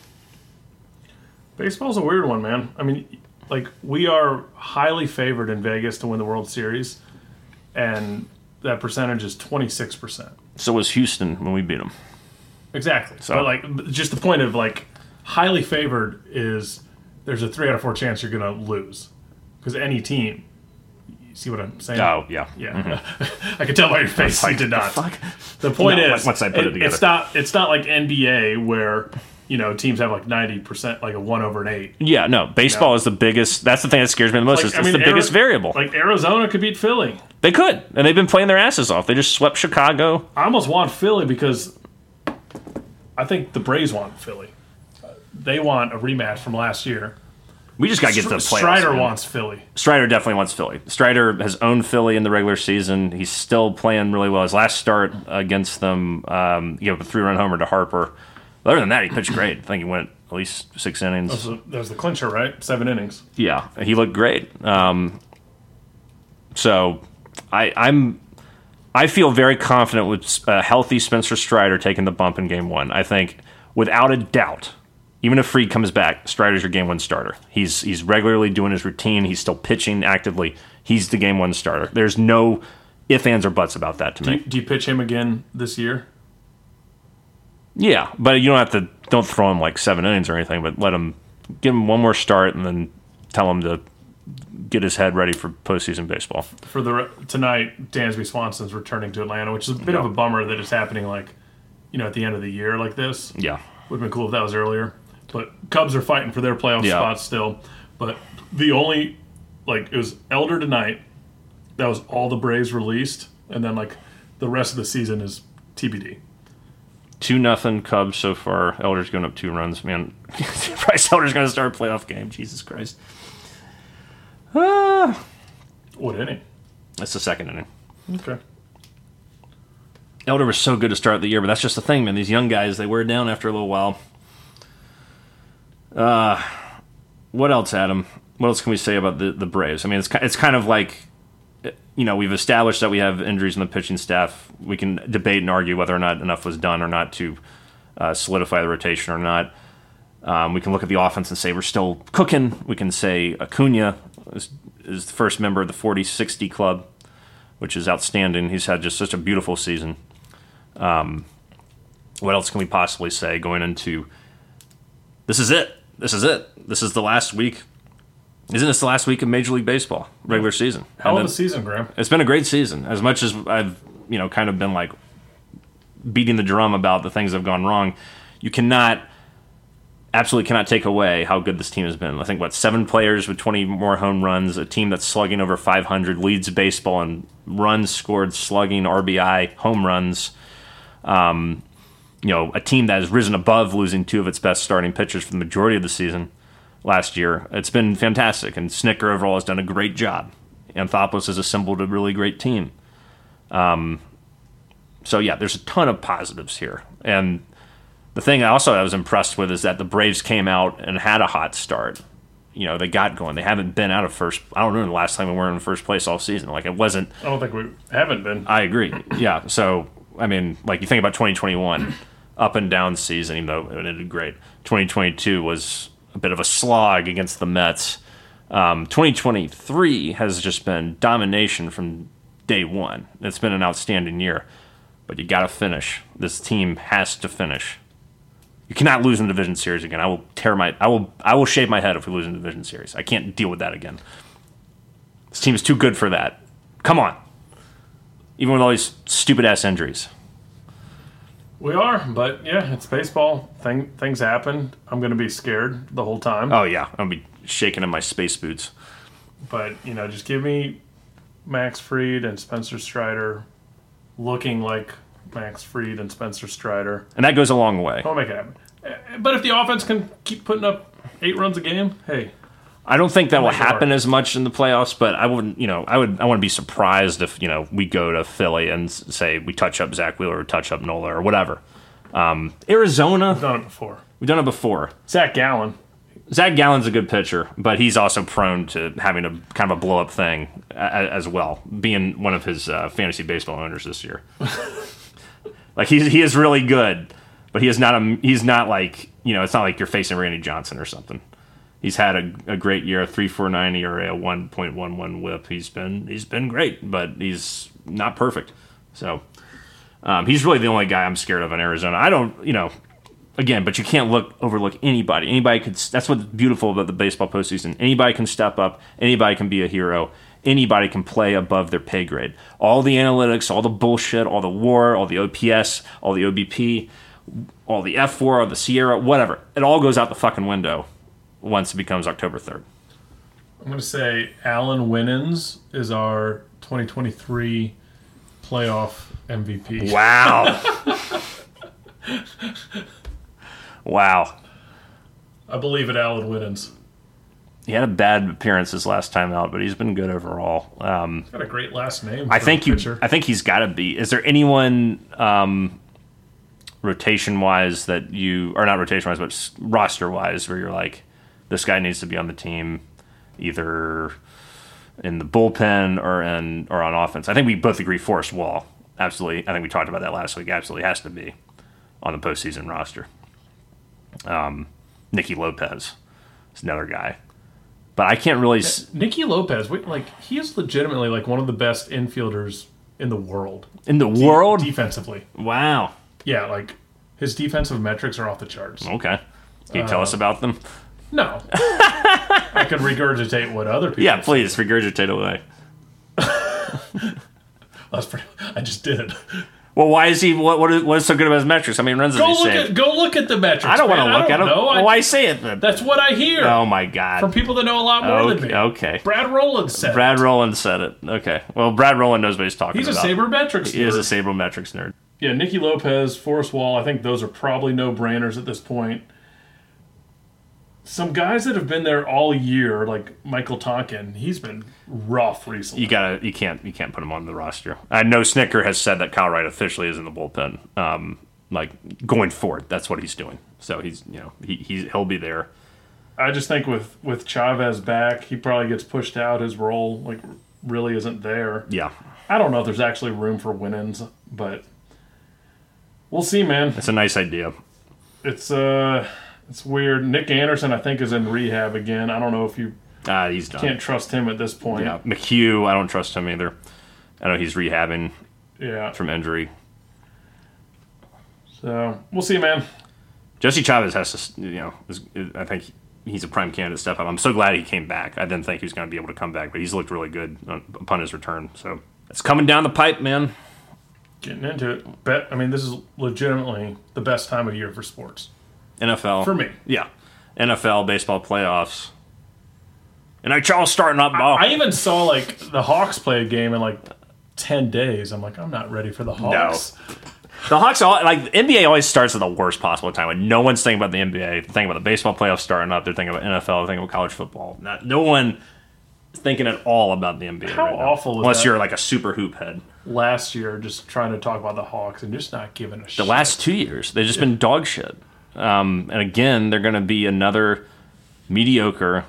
Baseball's a weird one, man. I mean, like we are highly favored in Vegas to win the World Series, and that percentage is twenty six percent. So was Houston when we beat them. Exactly. So- But like, just the point of like highly favored is there's a three out of four chance you're gonna lose because any team. You see what I'm saying? Oh, yeah. Yeah, mm-hmm. I could tell by your face you did not. Fuck. The point No, is, once I put it together. it's not it's not like NBA where you know teams have like ninety percent, like a one over an eight. Yeah, no. Baseball Yeah. is the biggest. That's the thing that scares me the most. Like, it's I mean, the biggest Ari- variable. Like Arizona could beat Philly. they could, and they've been playing their asses off. They just swept Chicago. I almost want Philly because I think the Braves want Philly. They want a rematch from last year. We just got to get to the playoffs. Strider man. wants Philly. Strider definitely wants Philly. Strider has owned Philly in the regular season. He's still playing really well. His last start against them, um, gave up a three-run homer to Harper. But other than that, he pitched great. I think he went at least six innings. So that was the clincher, right? Seven innings. Yeah, he looked great. Um, so I, I'm I feel very confident with a healthy Spencer Strider taking the bump in game one. I think without a doubt, even if Fried comes back, Strider's your game one starter. He's he's regularly doing his routine. He's still pitching actively. He's the game one starter. There's no if, ands, or buts about that to Do me. you, do you pitch him again this year? Yeah, but you don't have to don't throw him like seven innings or anything. But let him give him one more start and then tell him to get his head ready for postseason baseball. For the tonight, Dansby Swanson's returning to Atlanta, which is a bit of a bummer that it's happening like you know at the end of the year like this. Yeah. Would have been cool if that was earlier. But Cubs are fighting for their playoff Yeah. spots still. But the only like it was Elder tonight. That was all the Braves released, and then like the rest of the season is TBD. Two nothing Cubs so far. Elder's going up two runs. Man, Bryce Elder's going to start a playoff game. Jesus Christ. Ah, What inning? that's the second inning. Okay. Elder was so good to start the year, but that's just the thing, man. These young guys, they wear down after a little while. Uh, what else, Adam? What else can we say about the, the Braves? I mean, it's it's kind of like, you know, we've established that we have injuries in the pitching staff. We can debate and argue whether or not enough was done or not to uh, solidify the rotation or not. Um, we can look at the offense and say we're still cooking. We can say Acuna is, is the first member of the 40 60 club, which is outstanding. He's had just such a beautiful season. Um, what else can we possibly say going into this is it? This is it. This is the last week. Isn't this the last week of Major League Baseball regular season? Hell And of a season, Graham. it's been a great season. As much as I've, you know, kind of been like beating the drum about the things that have gone wrong, you cannot, absolutely cannot take away how good this team has been. I think, what, seven players with 20 more home runs, a team that's slugging over 500, leads baseball in runs scored, slugging, RBI, home runs. Um, you know, a team that has risen above losing two of its best starting pitchers for the majority of the season last year. It's been fantastic, and Snitker overall has done a great job. Anthopoulos has assembled a really great team. Um, so yeah, there's a ton of positives here, and the thing I also I was impressed with is that the Braves came out and had a hot start. You know, they got going. They haven't been out of first. I don't know the last time we weren't in first place all season. Like it wasn't. I don't think we haven't been. I agree. Yeah. So I mean, like you think about 2021, up and down season, even though it ended great. 2022 was a bit of a slog against the Mets. Um, 2023 has just been domination from day one. It's been an outstanding year, but you got to finish. This team has to finish. You cannot lose in the division series again. I will tear my, I will, I will shave my head if we lose in the division series. I can't deal with that again. This team is too good for that. Come on, even with all these stupid ass injuries. We are, but yeah, it's baseball. Thing, things happen. I'm going to be scared the whole time. Oh yeah, I'll be shaking in my space boots. But, you know, just give me Max Fried and Spencer Strider looking like Max Fried and Spencer Strider. And that goes a long way. I'll make it happen. Eh, But if the offense can keep putting up eight runs a game, hey, I don't think that will happen as much in the playoffs, but I wouldn't, you know, I would, I want to be surprised if, you know, we go to Philly and say we touch up Zack Wheeler or touch up Nola or whatever. Um, Arizona, we've done it before. we've done it before. Zac Gallen. Zac Gallen's a good pitcher, but he's also prone to having a kind of a blow up thing as well, being one of his uh, fantasy baseball owners this year. like he's he is really good, but he is not a he's not like you know it's not like you're facing Randy Johnson or something. He's had a, a great year, a three four nine ERA, a one point one one WHIP. He's been he's been great, but he's not perfect. So um, he's really the only guy I'm scared of in Arizona. I don't you know again, but you can't look overlook anybody. Anybody could. That's what's beautiful about the baseball postseason. Anybody can step up. Anybody can be a hero. Anybody can play above their pay grade. All the analytics, all the bullshit, all the WAR, all the OPS, all the OBP, all the F4, all the SIERA, whatever. It all goes out the fucking window once it becomes October third. I'm going to say Allan Winans is our 2023 playoff MVP. Wow. wow. I believe it, Allan Winans. He had a bad appearance his last time out, but he's been good overall. Um, Got a great last name. I think you. pitcher. I think he's got to be. Is there anyone um, rotation wise that you, or not rotation wise, but roster wise, where you're like, this guy needs to be on the team, either in the bullpen or in or on offense? I think we both agree Forrest Wall. Absolutely. I think we talked about that last week. Absolutely has to be on the postseason roster. Um, Nicky Lopez is another guy, but I can't really. s- Nicky Lopez, wait, like he is legitimately like one of the best infielders in the world In the world, defensively. wow. Yeah, like his defensive metrics are off the charts. Okay. Can you tell Uh, us about them? No, I could regurgitate what other people. Yeah, please regurgitate away. That's pretty, I just did. It. Well, why is he? What what is, what is so good about his metrics? I mean, runs Go look at go look at the metrics. I don't want to look at don't know. I- Well, why say it then? That's what I hear Oh my god! from people that know a lot more than me. okay. Brad Rowland said Brad it. Rowland said it. Okay. Well, Brad Rowland knows what he's talking about. He's a sabermetrics. He is a nerd. sabermetrics nerd. Yeah, Nicky Lopez, Forrest Wall. I think those are probably no brainers at this point. Some guys that have been there all year, like Michael Tonkin, he's been rough recently. You gotta. You can't. You can't put him on the roster. I know Snitker has said that Kyle Wright officially is in the bullpen. Um, like going forward, that's what he's doing. So he's you know he, he he'll be there. I just think with with Chavez back, he probably gets pushed out. His role like really isn't there. Yeah, I don't know if there's actually room for Winans, but we'll see, man. it's a nice idea. It's uh, it's weird. Nick Anderson, I think, is in rehab again. I don't know if you Ah, he's done. can't trust him at this point. Yeah, McHugh, I don't trust him either. I know he's rehabbing yeah. from injury. So we'll see, man. Jesse Chavez has to, you know, is, is- I think he's a prime candidate to step up. I'm so glad he came back. I didn't think he was going to be able to come back, but he's looked really good on, upon his return. So it's coming down the pipe, man. Getting into it. Bet. I mean, this is legitimately the best time of year for sports NFL for me. yeah, NFL baseball playoffs. NHL starting up ball. I even saw like the Hawks play a game in like ten days. I'm like, I'm not ready for the Hawks. The Hawks, all, like the NBA, always starts at the worst possible time. When no one's thinking about the NBA, thinking about the baseball playoffs starting up. They're thinking about NFL. They're thinking about college football. Not, no one thinking at all about the NBA. How right awful is Unless you're like a super hoop head. Last year, just trying to talk about the Hawks and just not giving a shit. The last two years, they've just been dog shit. Um, and again, they're going to be another mediocre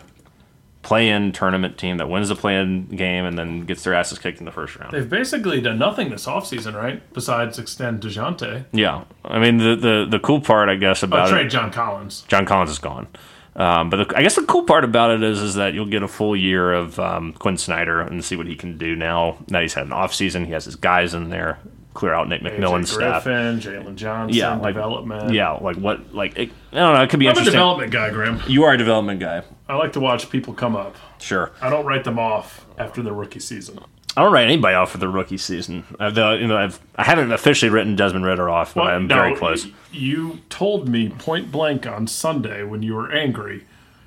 play-in tournament team that wins the play-in game and then gets their asses kicked in the first round. They've basically done nothing this offseason, right? Besides extend Dejounte. Yeah, I mean the the the cool part, I guess, Oh, about it. trade John Collins. John Collins is gone. Um, but the, I guess the cool part about it is is that you'll get a full year of um, Quin Snyder and see what he can do now. Now he's had an off season. He has his guys in there, clear out Nick AJ McMillan's staff. Griffin, Jalen Johnson, Yeah, like- development. Yeah, like what? Like it, I don't know. It could be I'm a development guy, Graham. you are a development guy, I like to watch people come up. sure. I don't write them off after their rookie season. I don't write anybody off for the rookie season. I've, uh, you know, I've I haven't officially written Desmond Ridder off, but I'm no, very close. You told me point blank on Sunday when you were angry.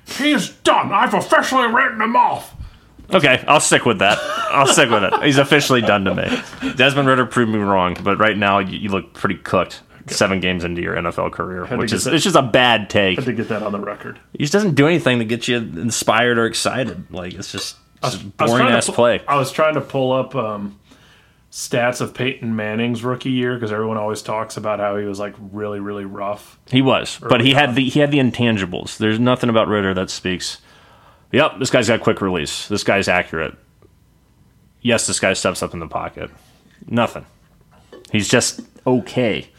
He is done. I've officially written him off. Okay, I'll stick with that. I'll stick with it. He's officially done to me. Desmond Ridder proved me wrong, but right now you, you look pretty cooked. Seven games into your NFL career, to which get is that- it's just a bad take. I have to get that on the record. He just doesn't do anything to get you inspired or excited. Like it's just, just I was boring trying to ass pu- play. I was trying to pull up um, stats of Peyton Manning's rookie year because everyone always talks about how he was like really, really rough. He was, but he had the he had the intangibles. There's nothing about Ridder that speaks. Yep, this guy's got quick release. This guy's accurate. Yes, this guy steps up in the pocket. Nothing. He's just okay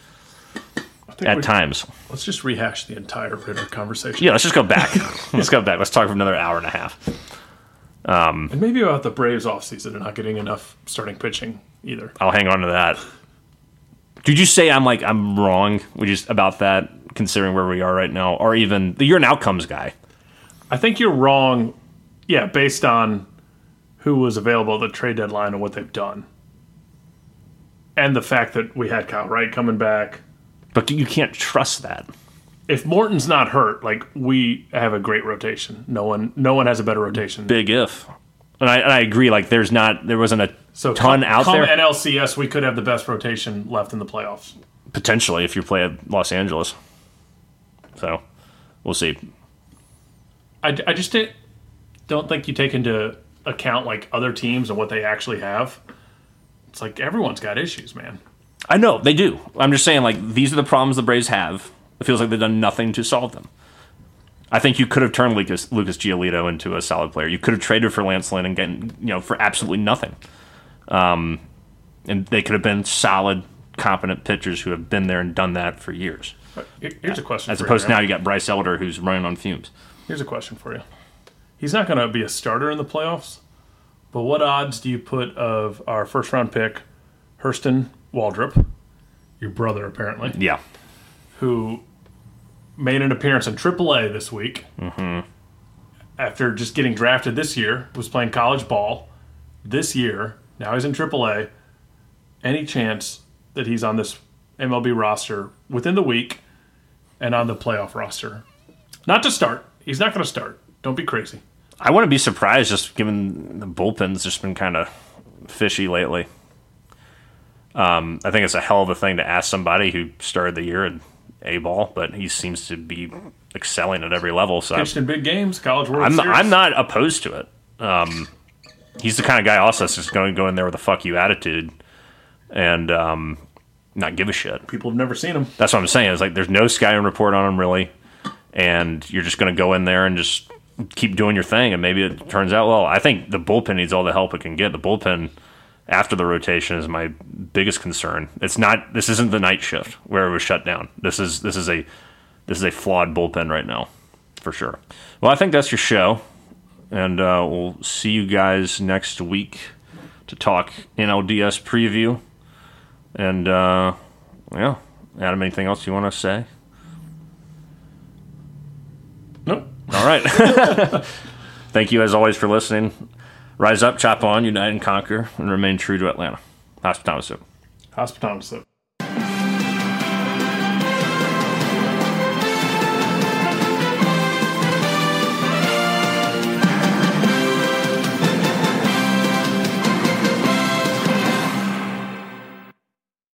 at we- times. Let's just rehash the entire Ridder conversation. Yeah, let's just go back. let's go back. Let's talk for another hour and a half. Um, and maybe about the Braves offseason and not getting enough starting pitching either. I'll hang on to that. Did you say I'm like I'm wrong? We just about that, considering where we are right now, or even you're an outcomes guy. I think you're wrong, yeah, based on who was available at the trade deadline and what they've done. And the fact that we had Kyle Wright coming back. But you can't trust that. If Morton's not hurt, like we have a great rotation. No one no one has a better rotation. Big if. And I, and I agree. Like, there's not, there wasn't a So ton come, out come there. NLCS, we could have the best rotation left in the playoffs. potentially if you play at Los Angeles. So we'll see. I, I just didn't, don't think you take into account like other teams and what they actually have. It's like everyone's got issues, man. I know they do. I'm just saying, like these are the problems the Braves have. It feels like they've done nothing to solve them. I think you could have turned Lucas Lucas Giolito into a solid player. You could have traded for Lance Lynn and gotten you know for absolutely nothing. Um, and they could have been solid, competent pitchers who have been there and done that for years. Here's a question. As opposed to now, you got Bryce Elder who's running on fumes. Here's a question for you. He's not going to be a starter in the playoffs, but what odds do you put of our first round pick, Hurston Waldrep, your brother apparently, Yeah, who made an appearance in AAA this week mm-hmm. after just getting drafted this year, was playing college ball this year. Now he's in AAA. Any chance that he's on this MLB roster within the week and on the playoff roster? Not to start. He's not going to start. Don't be crazy. I wouldn't be surprised just given the bullpen's just been kind of fishy lately. Um, I think it's a hell of a thing to ask somebody who started the year in A ball, but he seems to be excelling at every level. So Pitched in big games, College World I'm not, Series. I'm not opposed to it. Um, he's the kind of guy also that's just going to go in there with a fuck you attitude and um, not give a shit. People have never seen him. That's what I'm saying. It's like there's no Skyrim report on him really, and you're just going to go in there and just keep doing your thing, and maybe it turns out well. I think the bullpen needs all the help it can get. The bullpen after the rotation is my biggest concern. It's not. This isn't the night shift where it was shut down. This is this is a this is a flawed bullpen right now, for sure. Well, I think that's your show, and uh, we'll see you guys next week to talk NLDS preview. And uh, yeah, Adam, anything else you want to say? Nope. All right. Thank you as always for listening. Rise up, chop on, unite and conquer, and remain true to Atlanta. Hospitality. Hospitality.